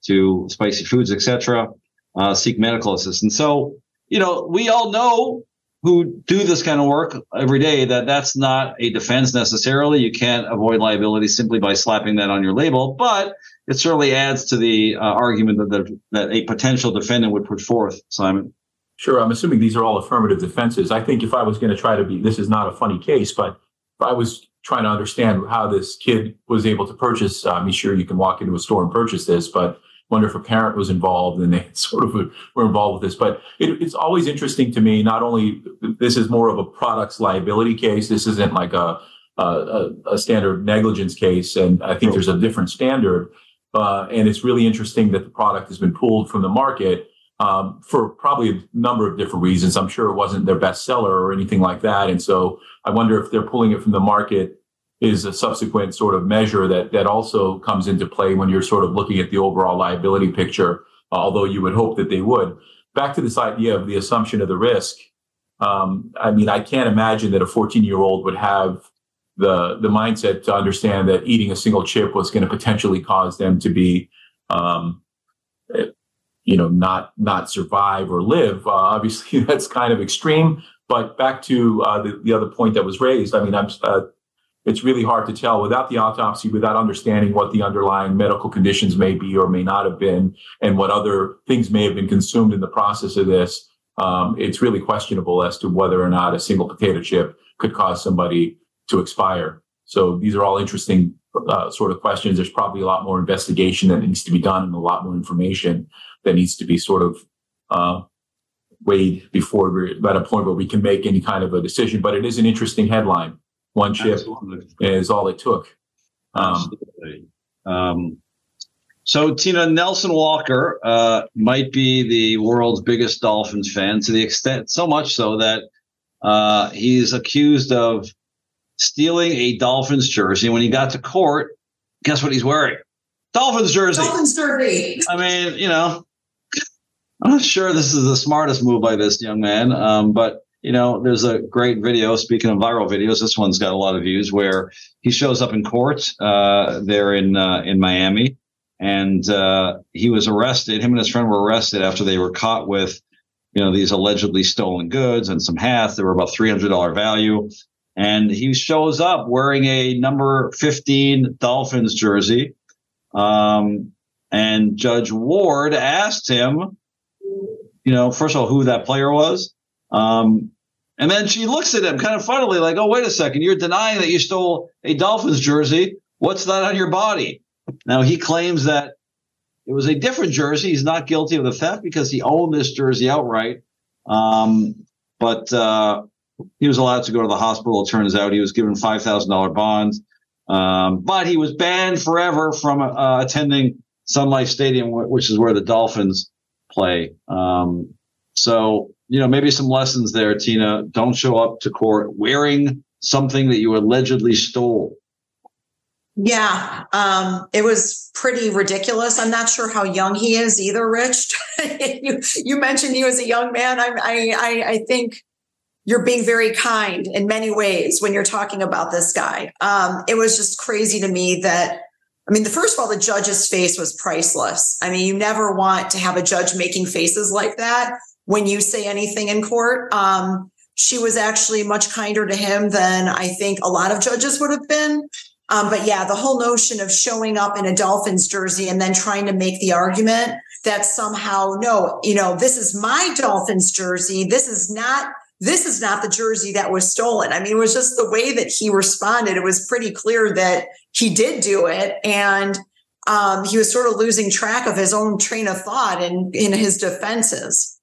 to spicy foods, etc. Uh, seek medical assistance. So, you know, we all know who do this kind of work every day that that's not a defense necessarily. You can't avoid liability simply by slapping that on your label, but it certainly adds to the uh, argument that, the, that a potential defendant would put forth, Simon. Sure. I'm assuming these are all affirmative defenses. I think if I was going to try to be, this is not a funny case, but if I was trying to understand how this kid was able to purchase. I mean, sure, you can walk into a store and purchase this, but wonder if a parent was involved and they sort of were involved with this. But it, it's always interesting to me. Not only this is more of a products liability case. This isn't like a a, a standard negligence case, and I think there's a different standard. Uh, and it's really interesting that the product has been pulled from the market um, for probably a number of different reasons. I'm sure it wasn't their best seller or anything like that. And so I wonder if they're pulling it from the market is a subsequent sort of measure that that also comes into play when you're sort of looking at the overall liability picture. although you would hope that they would. Back to this idea of the assumption of the risk. Um, I mean, I can't imagine that a 14 year old would have the the mindset to understand that eating a single chip was going to potentially cause them to be, um, you know, not not survive or live. Uh, obviously, that's kind of extreme. But back to uh, the, the other point that was raised. I mean, I'm uh, it's really hard to tell without the autopsy, without understanding what the underlying medical conditions may be or may not have been, and what other things may have been consumed in the process of this. Um, it's really questionable as to whether or not a single potato chip could cause somebody to expire. So these are all interesting uh, sort of questions. There's probably a lot more investigation that needs to be done and a lot more information that needs to be sort of uh, weighed before we're at a point where we can make any kind of a decision. But it is an interesting headline one chip Absolutely. is all it took. Um, um, so Tina Nelson Walker uh, might be the world's biggest Dolphins fan to the extent so much so that uh, he's accused of stealing a Dolphins jersey. When he got to court, guess what he's wearing? Dolphins jersey. Dolphins jersey. I mean, you know, I'm not sure this is the smartest move by this young man, um, but you know, there's a great video. Speaking of viral videos, this one's got a lot of views where he shows up in court uh, there in uh, in Miami, and uh, he was arrested. Him and his friend were arrested after they were caught with, you know, these allegedly stolen goods and some hats. They were about three hundred dollar value, and he shows up wearing a number fifteen Dolphins jersey. Um, and Judge Ward asked him, you know, first of all, who that player was um, and then she looks at him kind of funnily, like, oh, wait a second, you're denying that you stole a Dolphins jersey. What's that on your body? Now, he claims that it was a different jersey. He's not guilty of the theft because he owned this jersey outright. Um, but uh, he was allowed to go to the hospital. It turns out he was given $5,000 bonds. Um, but he was banned forever from uh, attending Sun Life Stadium, which is where the Dolphins play. Um, so you know, maybe some lessons there, Tina. Don't show up to court wearing something that you allegedly stole. Yeah, um, it was pretty ridiculous. I'm not sure how young he is either, Rich. you, you mentioned he was a young man. I, I, I think you're being very kind in many ways when you're talking about this guy. Um, it was just crazy to me that, I mean, the first of all, the judge's face was priceless. I mean, you never want to have a judge making faces like that when you say anything in court. Um, she was actually much kinder to him than I think a lot of judges would have been. Um, but yeah, the whole notion of showing up in a Dolphins jersey and then trying to make the argument that somehow, no, you know, this is my Dolphins jersey. This is not, this is not the jersey that was stolen. I mean, it was just the way that he responded. It was pretty clear that he did do it. And um, he was sort of losing track of his own train of thought in, in his defenses.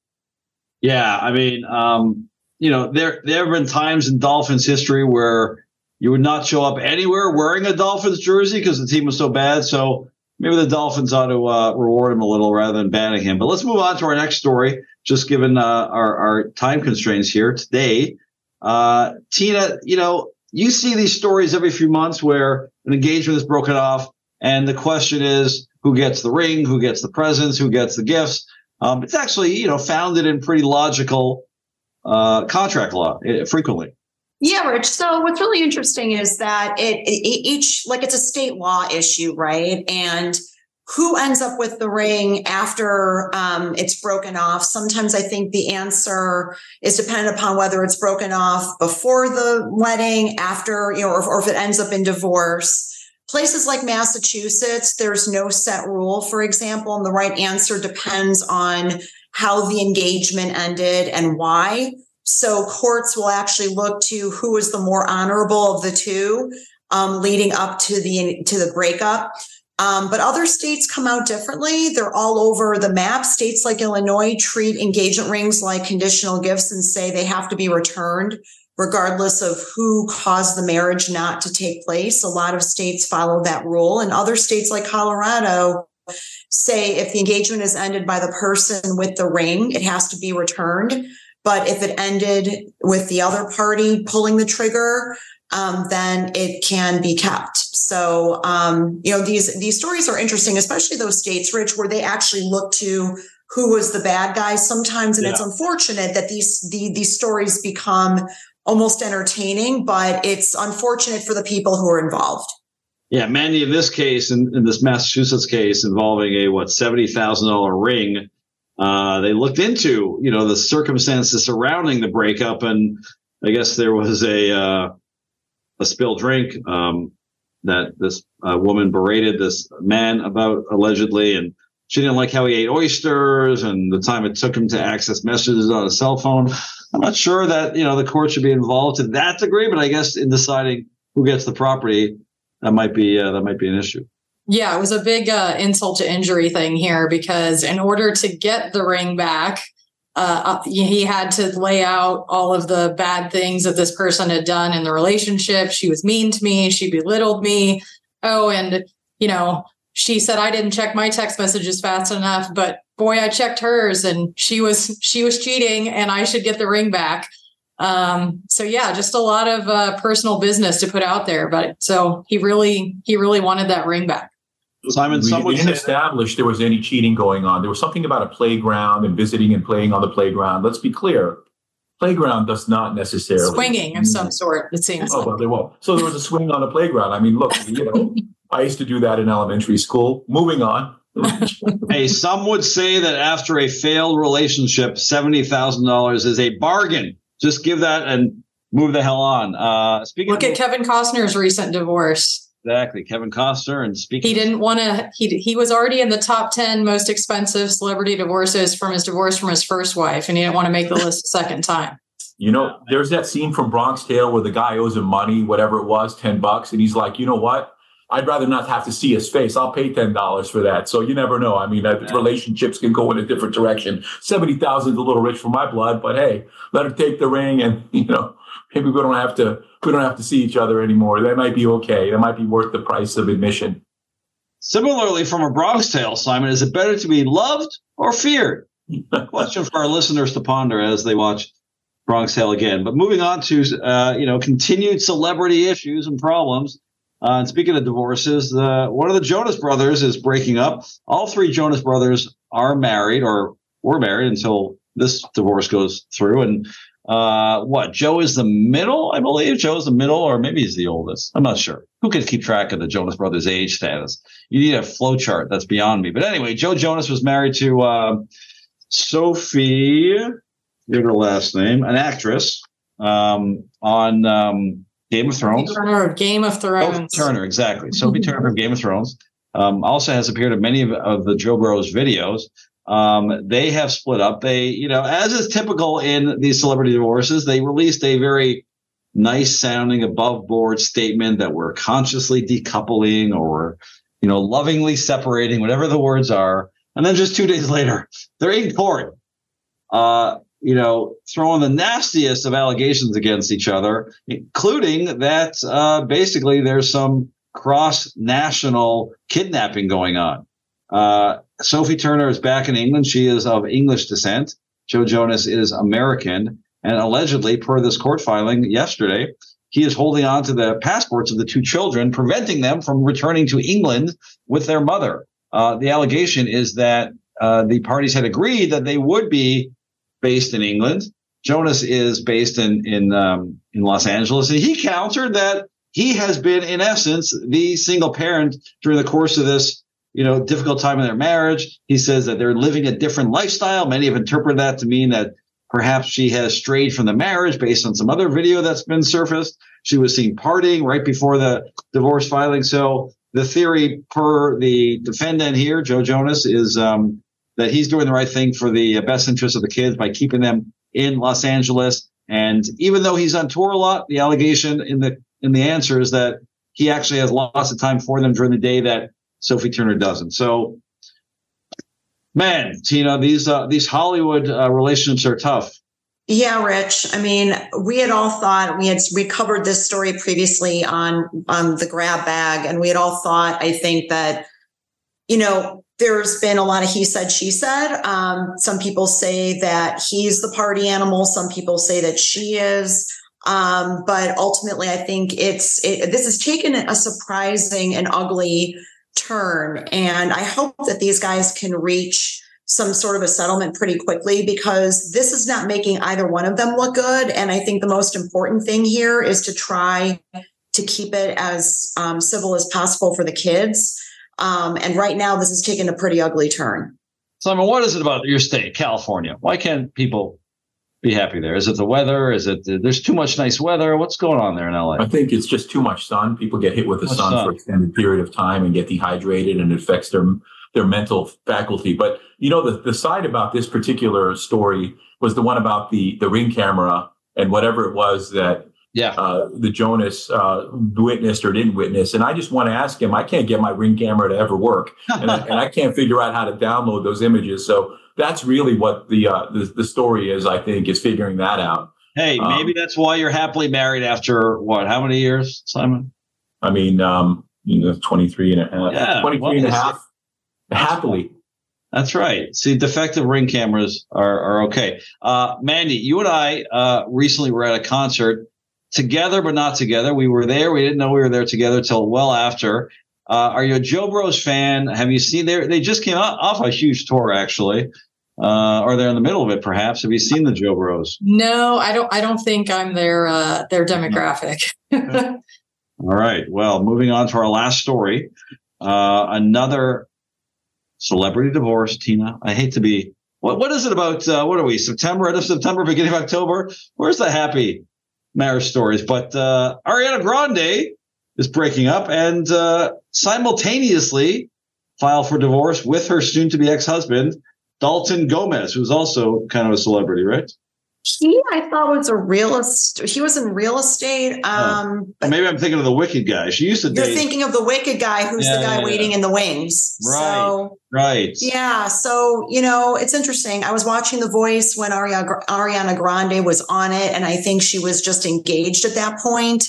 Yeah, I mean, um, you know, there there have been times in Dolphins history where you would not show up anywhere wearing a Dolphins jersey because the team was so bad. So maybe the Dolphins ought to uh, reward him a little rather than banning him. But let's move on to our next story. Just given uh, our our time constraints here today, uh, Tina, you know, you see these stories every few months where an engagement is broken off, and the question is who gets the ring, who gets the presents, who gets the gifts. Um, it's actually, you know, founded in pretty logical uh, contract law uh, frequently. Yeah, Rich. So what's really interesting is that it, it, each like it's a state law issue, right? And who ends up with the ring after um, it's broken off? Sometimes I think the answer is dependent upon whether it's broken off before the wedding, after, you know, or, or if it ends up in divorce. Places like Massachusetts, there's no set rule, for example, and the right answer depends on how the engagement ended and why. So courts will actually look to who is the more honorable of the two um, leading up to the to the breakup. Um, but other states come out differently. They're all over the map. States like Illinois treat engagement rings like conditional gifts and say they have to be returned regardless of who caused the marriage not to take place. A lot of states follow that rule, and other states like Colorado say if the engagement is ended by the person with the ring, it has to be returned. But if it ended with the other party pulling the trigger, um, then it can be kept. So, um, you know, these these stories are interesting, especially those states, Rich, where they actually look to who was the bad guy sometimes, and yeah. it's unfortunate that these the, these stories become almost entertaining, but it's unfortunate for the people who are involved. Yeah, Mandi, in this case, in, in this Massachusetts case involving a what seventy thousand dollar ring, uh, they looked into you know the circumstances surrounding the breakup, and I guess there was a uh, a spilled drink um, that this uh, woman berated this man about allegedly, and she didn't like how he ate oysters and the time it took him to access messages on a cell phone. I'm not sure that you know the court should be involved to that degree, but I guess in deciding who gets the property, that might be uh, that might be an issue. Yeah, it was a big uh, insult to injury thing here because in order to get the ring back, uh, he had to lay out all of the bad things that this person had done in the relationship. She was mean to me. She belittled me. Oh, and you know, she said I didn't check my text messages fast enough, but boy, I checked hers, and she was she was cheating, and I should get the ring back. Um, so yeah, just a lot of uh, personal business to put out there. But so he really he really wanted that ring back. Simon, we, we didn't establish there was any cheating going on. There was something about a playground and visiting and playing on the playground. Let's be clear. Playground does not necessarily swinging of some sort. It seems. Oh, like. well, there was. So there was a swing on a playground. I mean, look, you know, I used to do that in elementary school. Moving on. hey, some would say that after a failed relationship, seventy thousand dollars is a bargain. Just give that and move the hell on. Uh, speaking. Look of- at Kevin Costner's recent divorce. Exactly, Kevin Costner. And speaking, he didn't want to. He he was already in the top ten most expensive celebrity divorces from his divorce from his first wife, and he didn't want to make the list a second time. You know, there's that scene from Bronx Tale where the guy owes him money, whatever it was, ten bucks, and he's like, you know what? I'd rather not have to see his face. I'll pay ten dollars for that. So you never know. I mean, uh, relationships can go in a different direction. Seventy thousand is a little rich for my blood, but hey, let her take the ring, and you know, maybe we don't have to we don't have to see each other anymore. That might be okay. That might be worth the price of admission. Similarly, from a Bronx Tale, Simon, is it better to be loved or feared? Question for our listeners to ponder as they watch Bronx Tale again. But moving on to uh, you know continued celebrity issues and problems. Uh, and speaking of divorces, uh, one of the Jonas brothers is breaking up. All three Jonas brothers are married or were married until this divorce goes through. And uh, what? Joe is the middle, I believe. Joe is the middle, or maybe he's the oldest. I'm not sure. Who can keep track of the Jonas Brothers' age status? You need a flow chart. That's beyond me. But anyway, Joe Jonas was married to uh, Sophie, give her last name, an actress um, on um, Game of Thrones. Turner of Game of Thrones. Oh, Turner, exactly. Sophie Turner from Game of Thrones. Um, also has appeared in many of, of the Jo Bros videos. Um, they have split up. They, you know, as is typical in these celebrity divorces, they released a very nice sounding above board statement that we're consciously decoupling or, you know, lovingly separating, whatever the words are. And then just two days later, they're in court, uh, you know, throwing the nastiest of allegations against each other, including that uh, basically there's some cross national kidnapping going on. Uh, Sophie Turner is back in England. She is of English descent. Joe Jonas is American. And allegedly, per this court filing yesterday, he is holding on to the passports of the two children, preventing them from returning to England with their mother. Uh, the allegation is that uh, the parties had agreed that they would be based in England. Jonas is based in in um, in Los Angeles, and he countered that he has been, in essence, the single parent during the course of this you know, difficult time in their marriage. He says that they're living a different lifestyle. Many have interpreted that to mean that perhaps she has strayed from the marriage based on some other video that's been surfaced. She was seen partying right before the divorce filing. So the theory per the defendant here, Joe Jonas, is um, that he's doing the right thing for the best interest of the kids by keeping them in Los Angeles. And even though he's on tour a lot, the allegation in the in the answer is that he actually has lots of time for them during the day that Sophie Turner doesn't. So, man, Tina, these uh, these Hollywood uh, relationships are tough. Yeah, Rich. I mean, we had all thought we had we covered this story previously on on the grab bag, and we had all thought, I think that you know there's been a lot of he said she said. Um, some people say that he's the party animal. Some people say that she is. Um, but ultimately, I think it's it, this has taken a surprising and ugly turn, and I hope that these guys can reach some sort of a settlement pretty quickly because this is not making either one of them look good. And I think the most important thing here is to try to keep it as um, civil as possible for the kids. Um, and right now, this has taken a pretty ugly turn. Simon, what is it about your state, California? Why can't people be happy there? Is it the weather? Is it there's too much nice weather? What's going on there in LA? I think it's just too much sun. People get hit with the sun, sun, for extended period of time and get dehydrated, and it affects their their mental faculty. But you know, the, the side about this particular story was the one about the the ring camera and whatever it was that yeah uh, the Jonas uh, witnessed or didn't witness. And I just want to ask him. I can't get my ring camera to ever work, and, I, and I can't figure out how to download those images. So that's really what the uh, the, the story is. I think is figuring that out. Hey, um, maybe that's why you're happily married after what? How many years, Simon? I mean, um, you know, 23 and a half, yeah, 23 well, and a half happily. That's right. See, defective ring cameras are, are okay. Uh, Mandi, you and I uh, recently were at a concert together, but not together. We were there. We didn't know we were there together till well after. Uh, are you a Jo Bros fan? Have you seen they they just came off a huge tour actually, uh, or they're in the middle of it perhaps? Have you seen the Jo Bros? No, I don't. I don't think I'm their uh, their demographic. All right. Well, moving on to our last story. Uh, another celebrity divorce, Tina. I hate to be. What what is it about? Uh, what are we? September, end of September, beginning of October. Where's the happy marriage stories? But uh, Ariana Grande is breaking up and uh, simultaneously file for divorce with her soon-to-be ex-husband Dalton Gomez, who's also kind of a celebrity, right? He, I thought, was a real estate. He was in real estate. Um, oh. Maybe I'm thinking of the Wicked guy. She used to. You're date. thinking of the Wicked guy, who's yeah, the guy yeah, waiting yeah. in the wings. Right. So, right. Yeah. So you know, it's interesting. I was watching The Voice when Ariana Grande was on it, and I think she was just engaged at that point.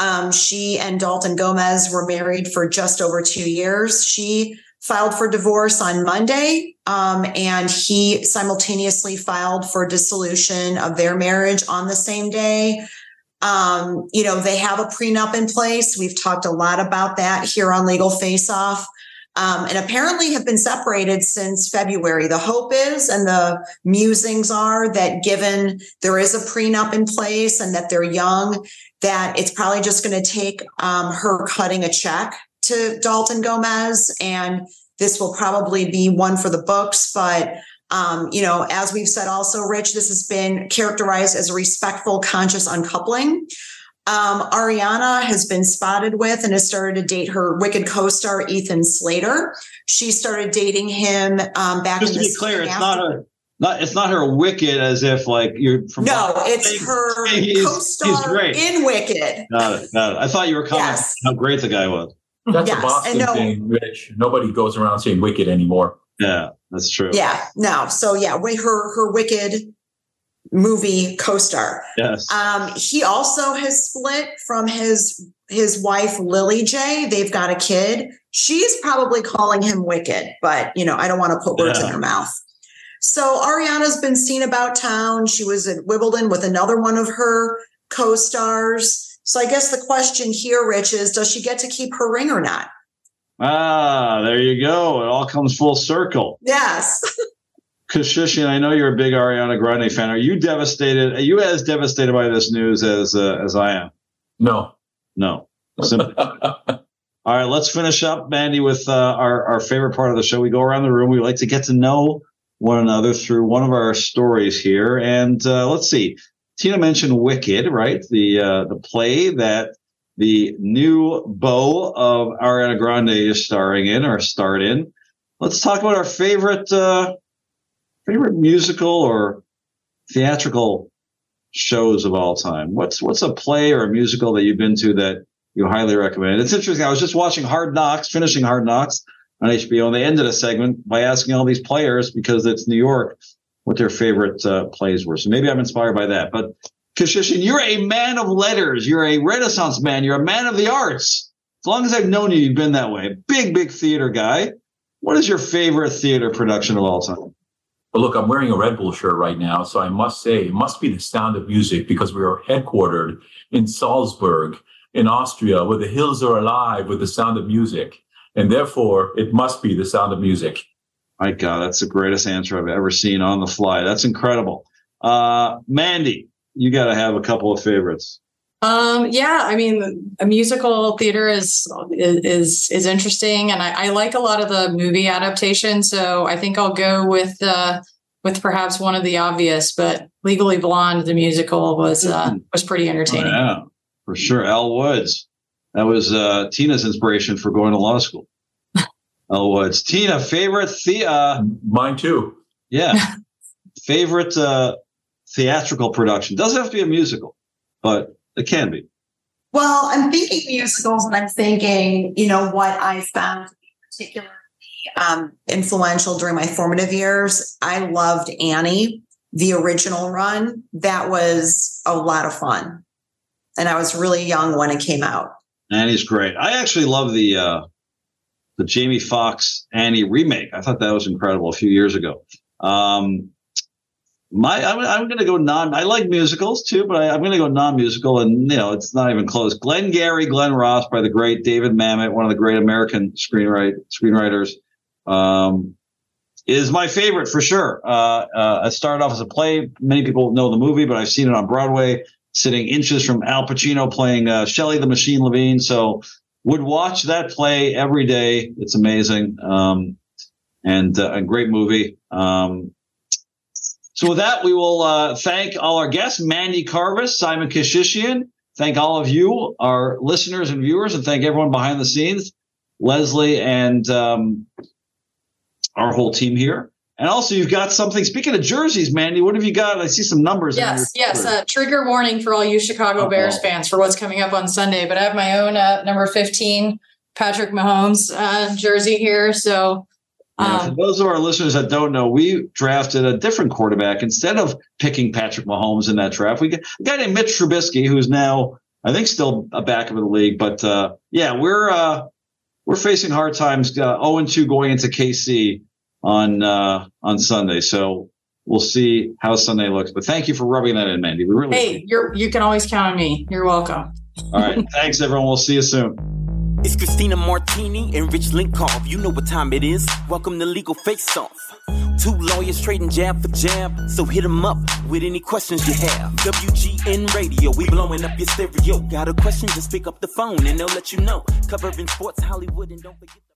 Um, she and Dalton Gomez were married for just over two years. She filed for divorce on Monday, um, and he simultaneously filed for dissolution of their marriage on the same day. Um, you know, they have a prenup in place. We've talked a lot about that here on Legal Face Off. Um, and apparently have been separated since February. The hope is, and the musings are, that given there is a prenup in place and that they're young, that it's probably just going to take um, her cutting a check to Dalton Gomez, and this will probably be one for the books. But um, you know, as we've said also, Rich, this has been characterized as a respectful, conscious uncoupling. Um, Ariana has been spotted with and has started to date her Wicked co-star Ethan Slater. She started dating him um, back Just in to be clear, it's not a not it's not her Wicked as if like you're from no, it's her he's, co-star he's in Wicked. Got it, got it. I thought you were commenting yes. how great the guy was. That's yes, a Boston no, thing, Rich. Nobody goes around saying Wicked anymore. Yeah, that's true. Yeah, no. So yeah, her her Wicked movie co-star. Yes. Um, he also has split from his his wife Lilly Jay. They've got a kid. She's probably calling him wicked, but you know, I don't want to put words yeah. in her mouth. So Ariana's been seen about town. She was at Wimbledon with another one of her co-stars. So I guess the question here, Rich, is does she get to keep her ring or not? Ah, there you go. It all comes full circle. Yes. Keshishian, I know you're a big Ariana Grande fan. Are you devastated? Are you as devastated by this news as uh, as I am? No, no. All right, let's finish up, Mandi, with uh, our our favorite part of the show. We go around the room. We like to get to know one another through one of our stories here, and uh, let's see. Tina mentioned Wicked, right? The uh, the play that the new beau of Ariana Grande is starring in or starred in. Let's talk about our favorite uh, favorite musical or theatrical shows of all time? What's what's a play or a musical that you've been to that you highly recommend? It's interesting. I was just watching Hard Knocks, finishing Hard Knocks on HBO, and they ended a segment by asking all these players because it's New York what their favorite uh, plays were. So maybe I'm inspired by that. But Keshishian, you're a man of letters. You're a Renaissance man. You're a man of the arts. As long as I've known you, you've been that way. Big, big theater guy. What is your favorite theater production of all time? But look, I'm wearing a Red Bull shirt right now, so I must say it must be the sound of music because we are headquartered in Salzburg, in Austria, where the hills are alive with the sound of music. And therefore, it must be the sound of music. My God, that's the greatest answer I've ever seen on the fly. That's incredible. Uh, Mandi, you got to have a couple of favorites. Um, yeah, I mean, a musical theater is is is interesting, and I, I like a lot of the movie adaptation. So I think I'll go with uh, with perhaps one of the obvious, but Legally Blonde, the musical, was uh, was pretty entertaining. Oh, yeah, for sure. Elle Woods, that was uh, Tina's inspiration for going to law school. Elle it's Tina, favorite the uh, mine too. Yeah, favorite uh, theatrical production doesn't have to be a musical, but it can be. Well, I'm thinking musicals, and I'm thinking, you know, what I found to be particularly um, influential during my formative years. I loved Annie, the original run. That was a lot of fun, and I was really young when it came out. Annie's great. I actually love the uh, the Jamie Foxx Annie remake. I thought that was incredible a few years ago. Um, my I'm, I'm going to go non. I like musicals too, but I, am going to go non-musical, and you know it's not even close. Glengarry Glen Ross by the great David Mamet, one of the great American screenwrite screenwriters, um, is my favorite for sure. Uh, uh, started off as a play. Many people know the movie, but I've seen it on Broadway, sitting inches from Al Pacino playing uh, Shelley the Machine Levene. So would watch that play every day. It's amazing, um, and uh, a great movie. Um, so with that, we will uh, thank all our guests, Mandi Karvis, Simon Keshishian. Thank all of you, our listeners and viewers, and thank everyone behind the scenes, Leslie and um, our whole team here. And also, you've got something. Speaking of jerseys, Mandi, what have you got? I see some numbers. Yes, yes. Uh, trigger warning for all you Chicago Uh-oh. Bears fans for what's coming up on Sunday. But I have my own uh, number fifteen Patrick Mahomes uh, jersey here. So now, for um, those of our listeners that don't know, we drafted a different quarterback instead of picking Patrick Mahomes in that draft. We got a guy named Mitch Trubisky, who's now, I think, still a back of the league. But uh, yeah, we're uh, we're facing hard times. Uh, 0 2 going into KC on uh, on Sunday, so we'll see how Sunday looks. But thank you for rubbing that in, Mandi. We really hey, you're you can always count on me. You're welcome. All right, thanks everyone. We'll see you soon. It's Christina Martini and Rich Lenkov. You know what time it is. Welcome to Legal Face Off. Two lawyers trading jab for jab. So hit them up with any questions you have. WGN Radio, we blowing up your stereo. Got a question? Just pick up the phone and they'll let you know. Covering sports, Hollywood, and don't forget.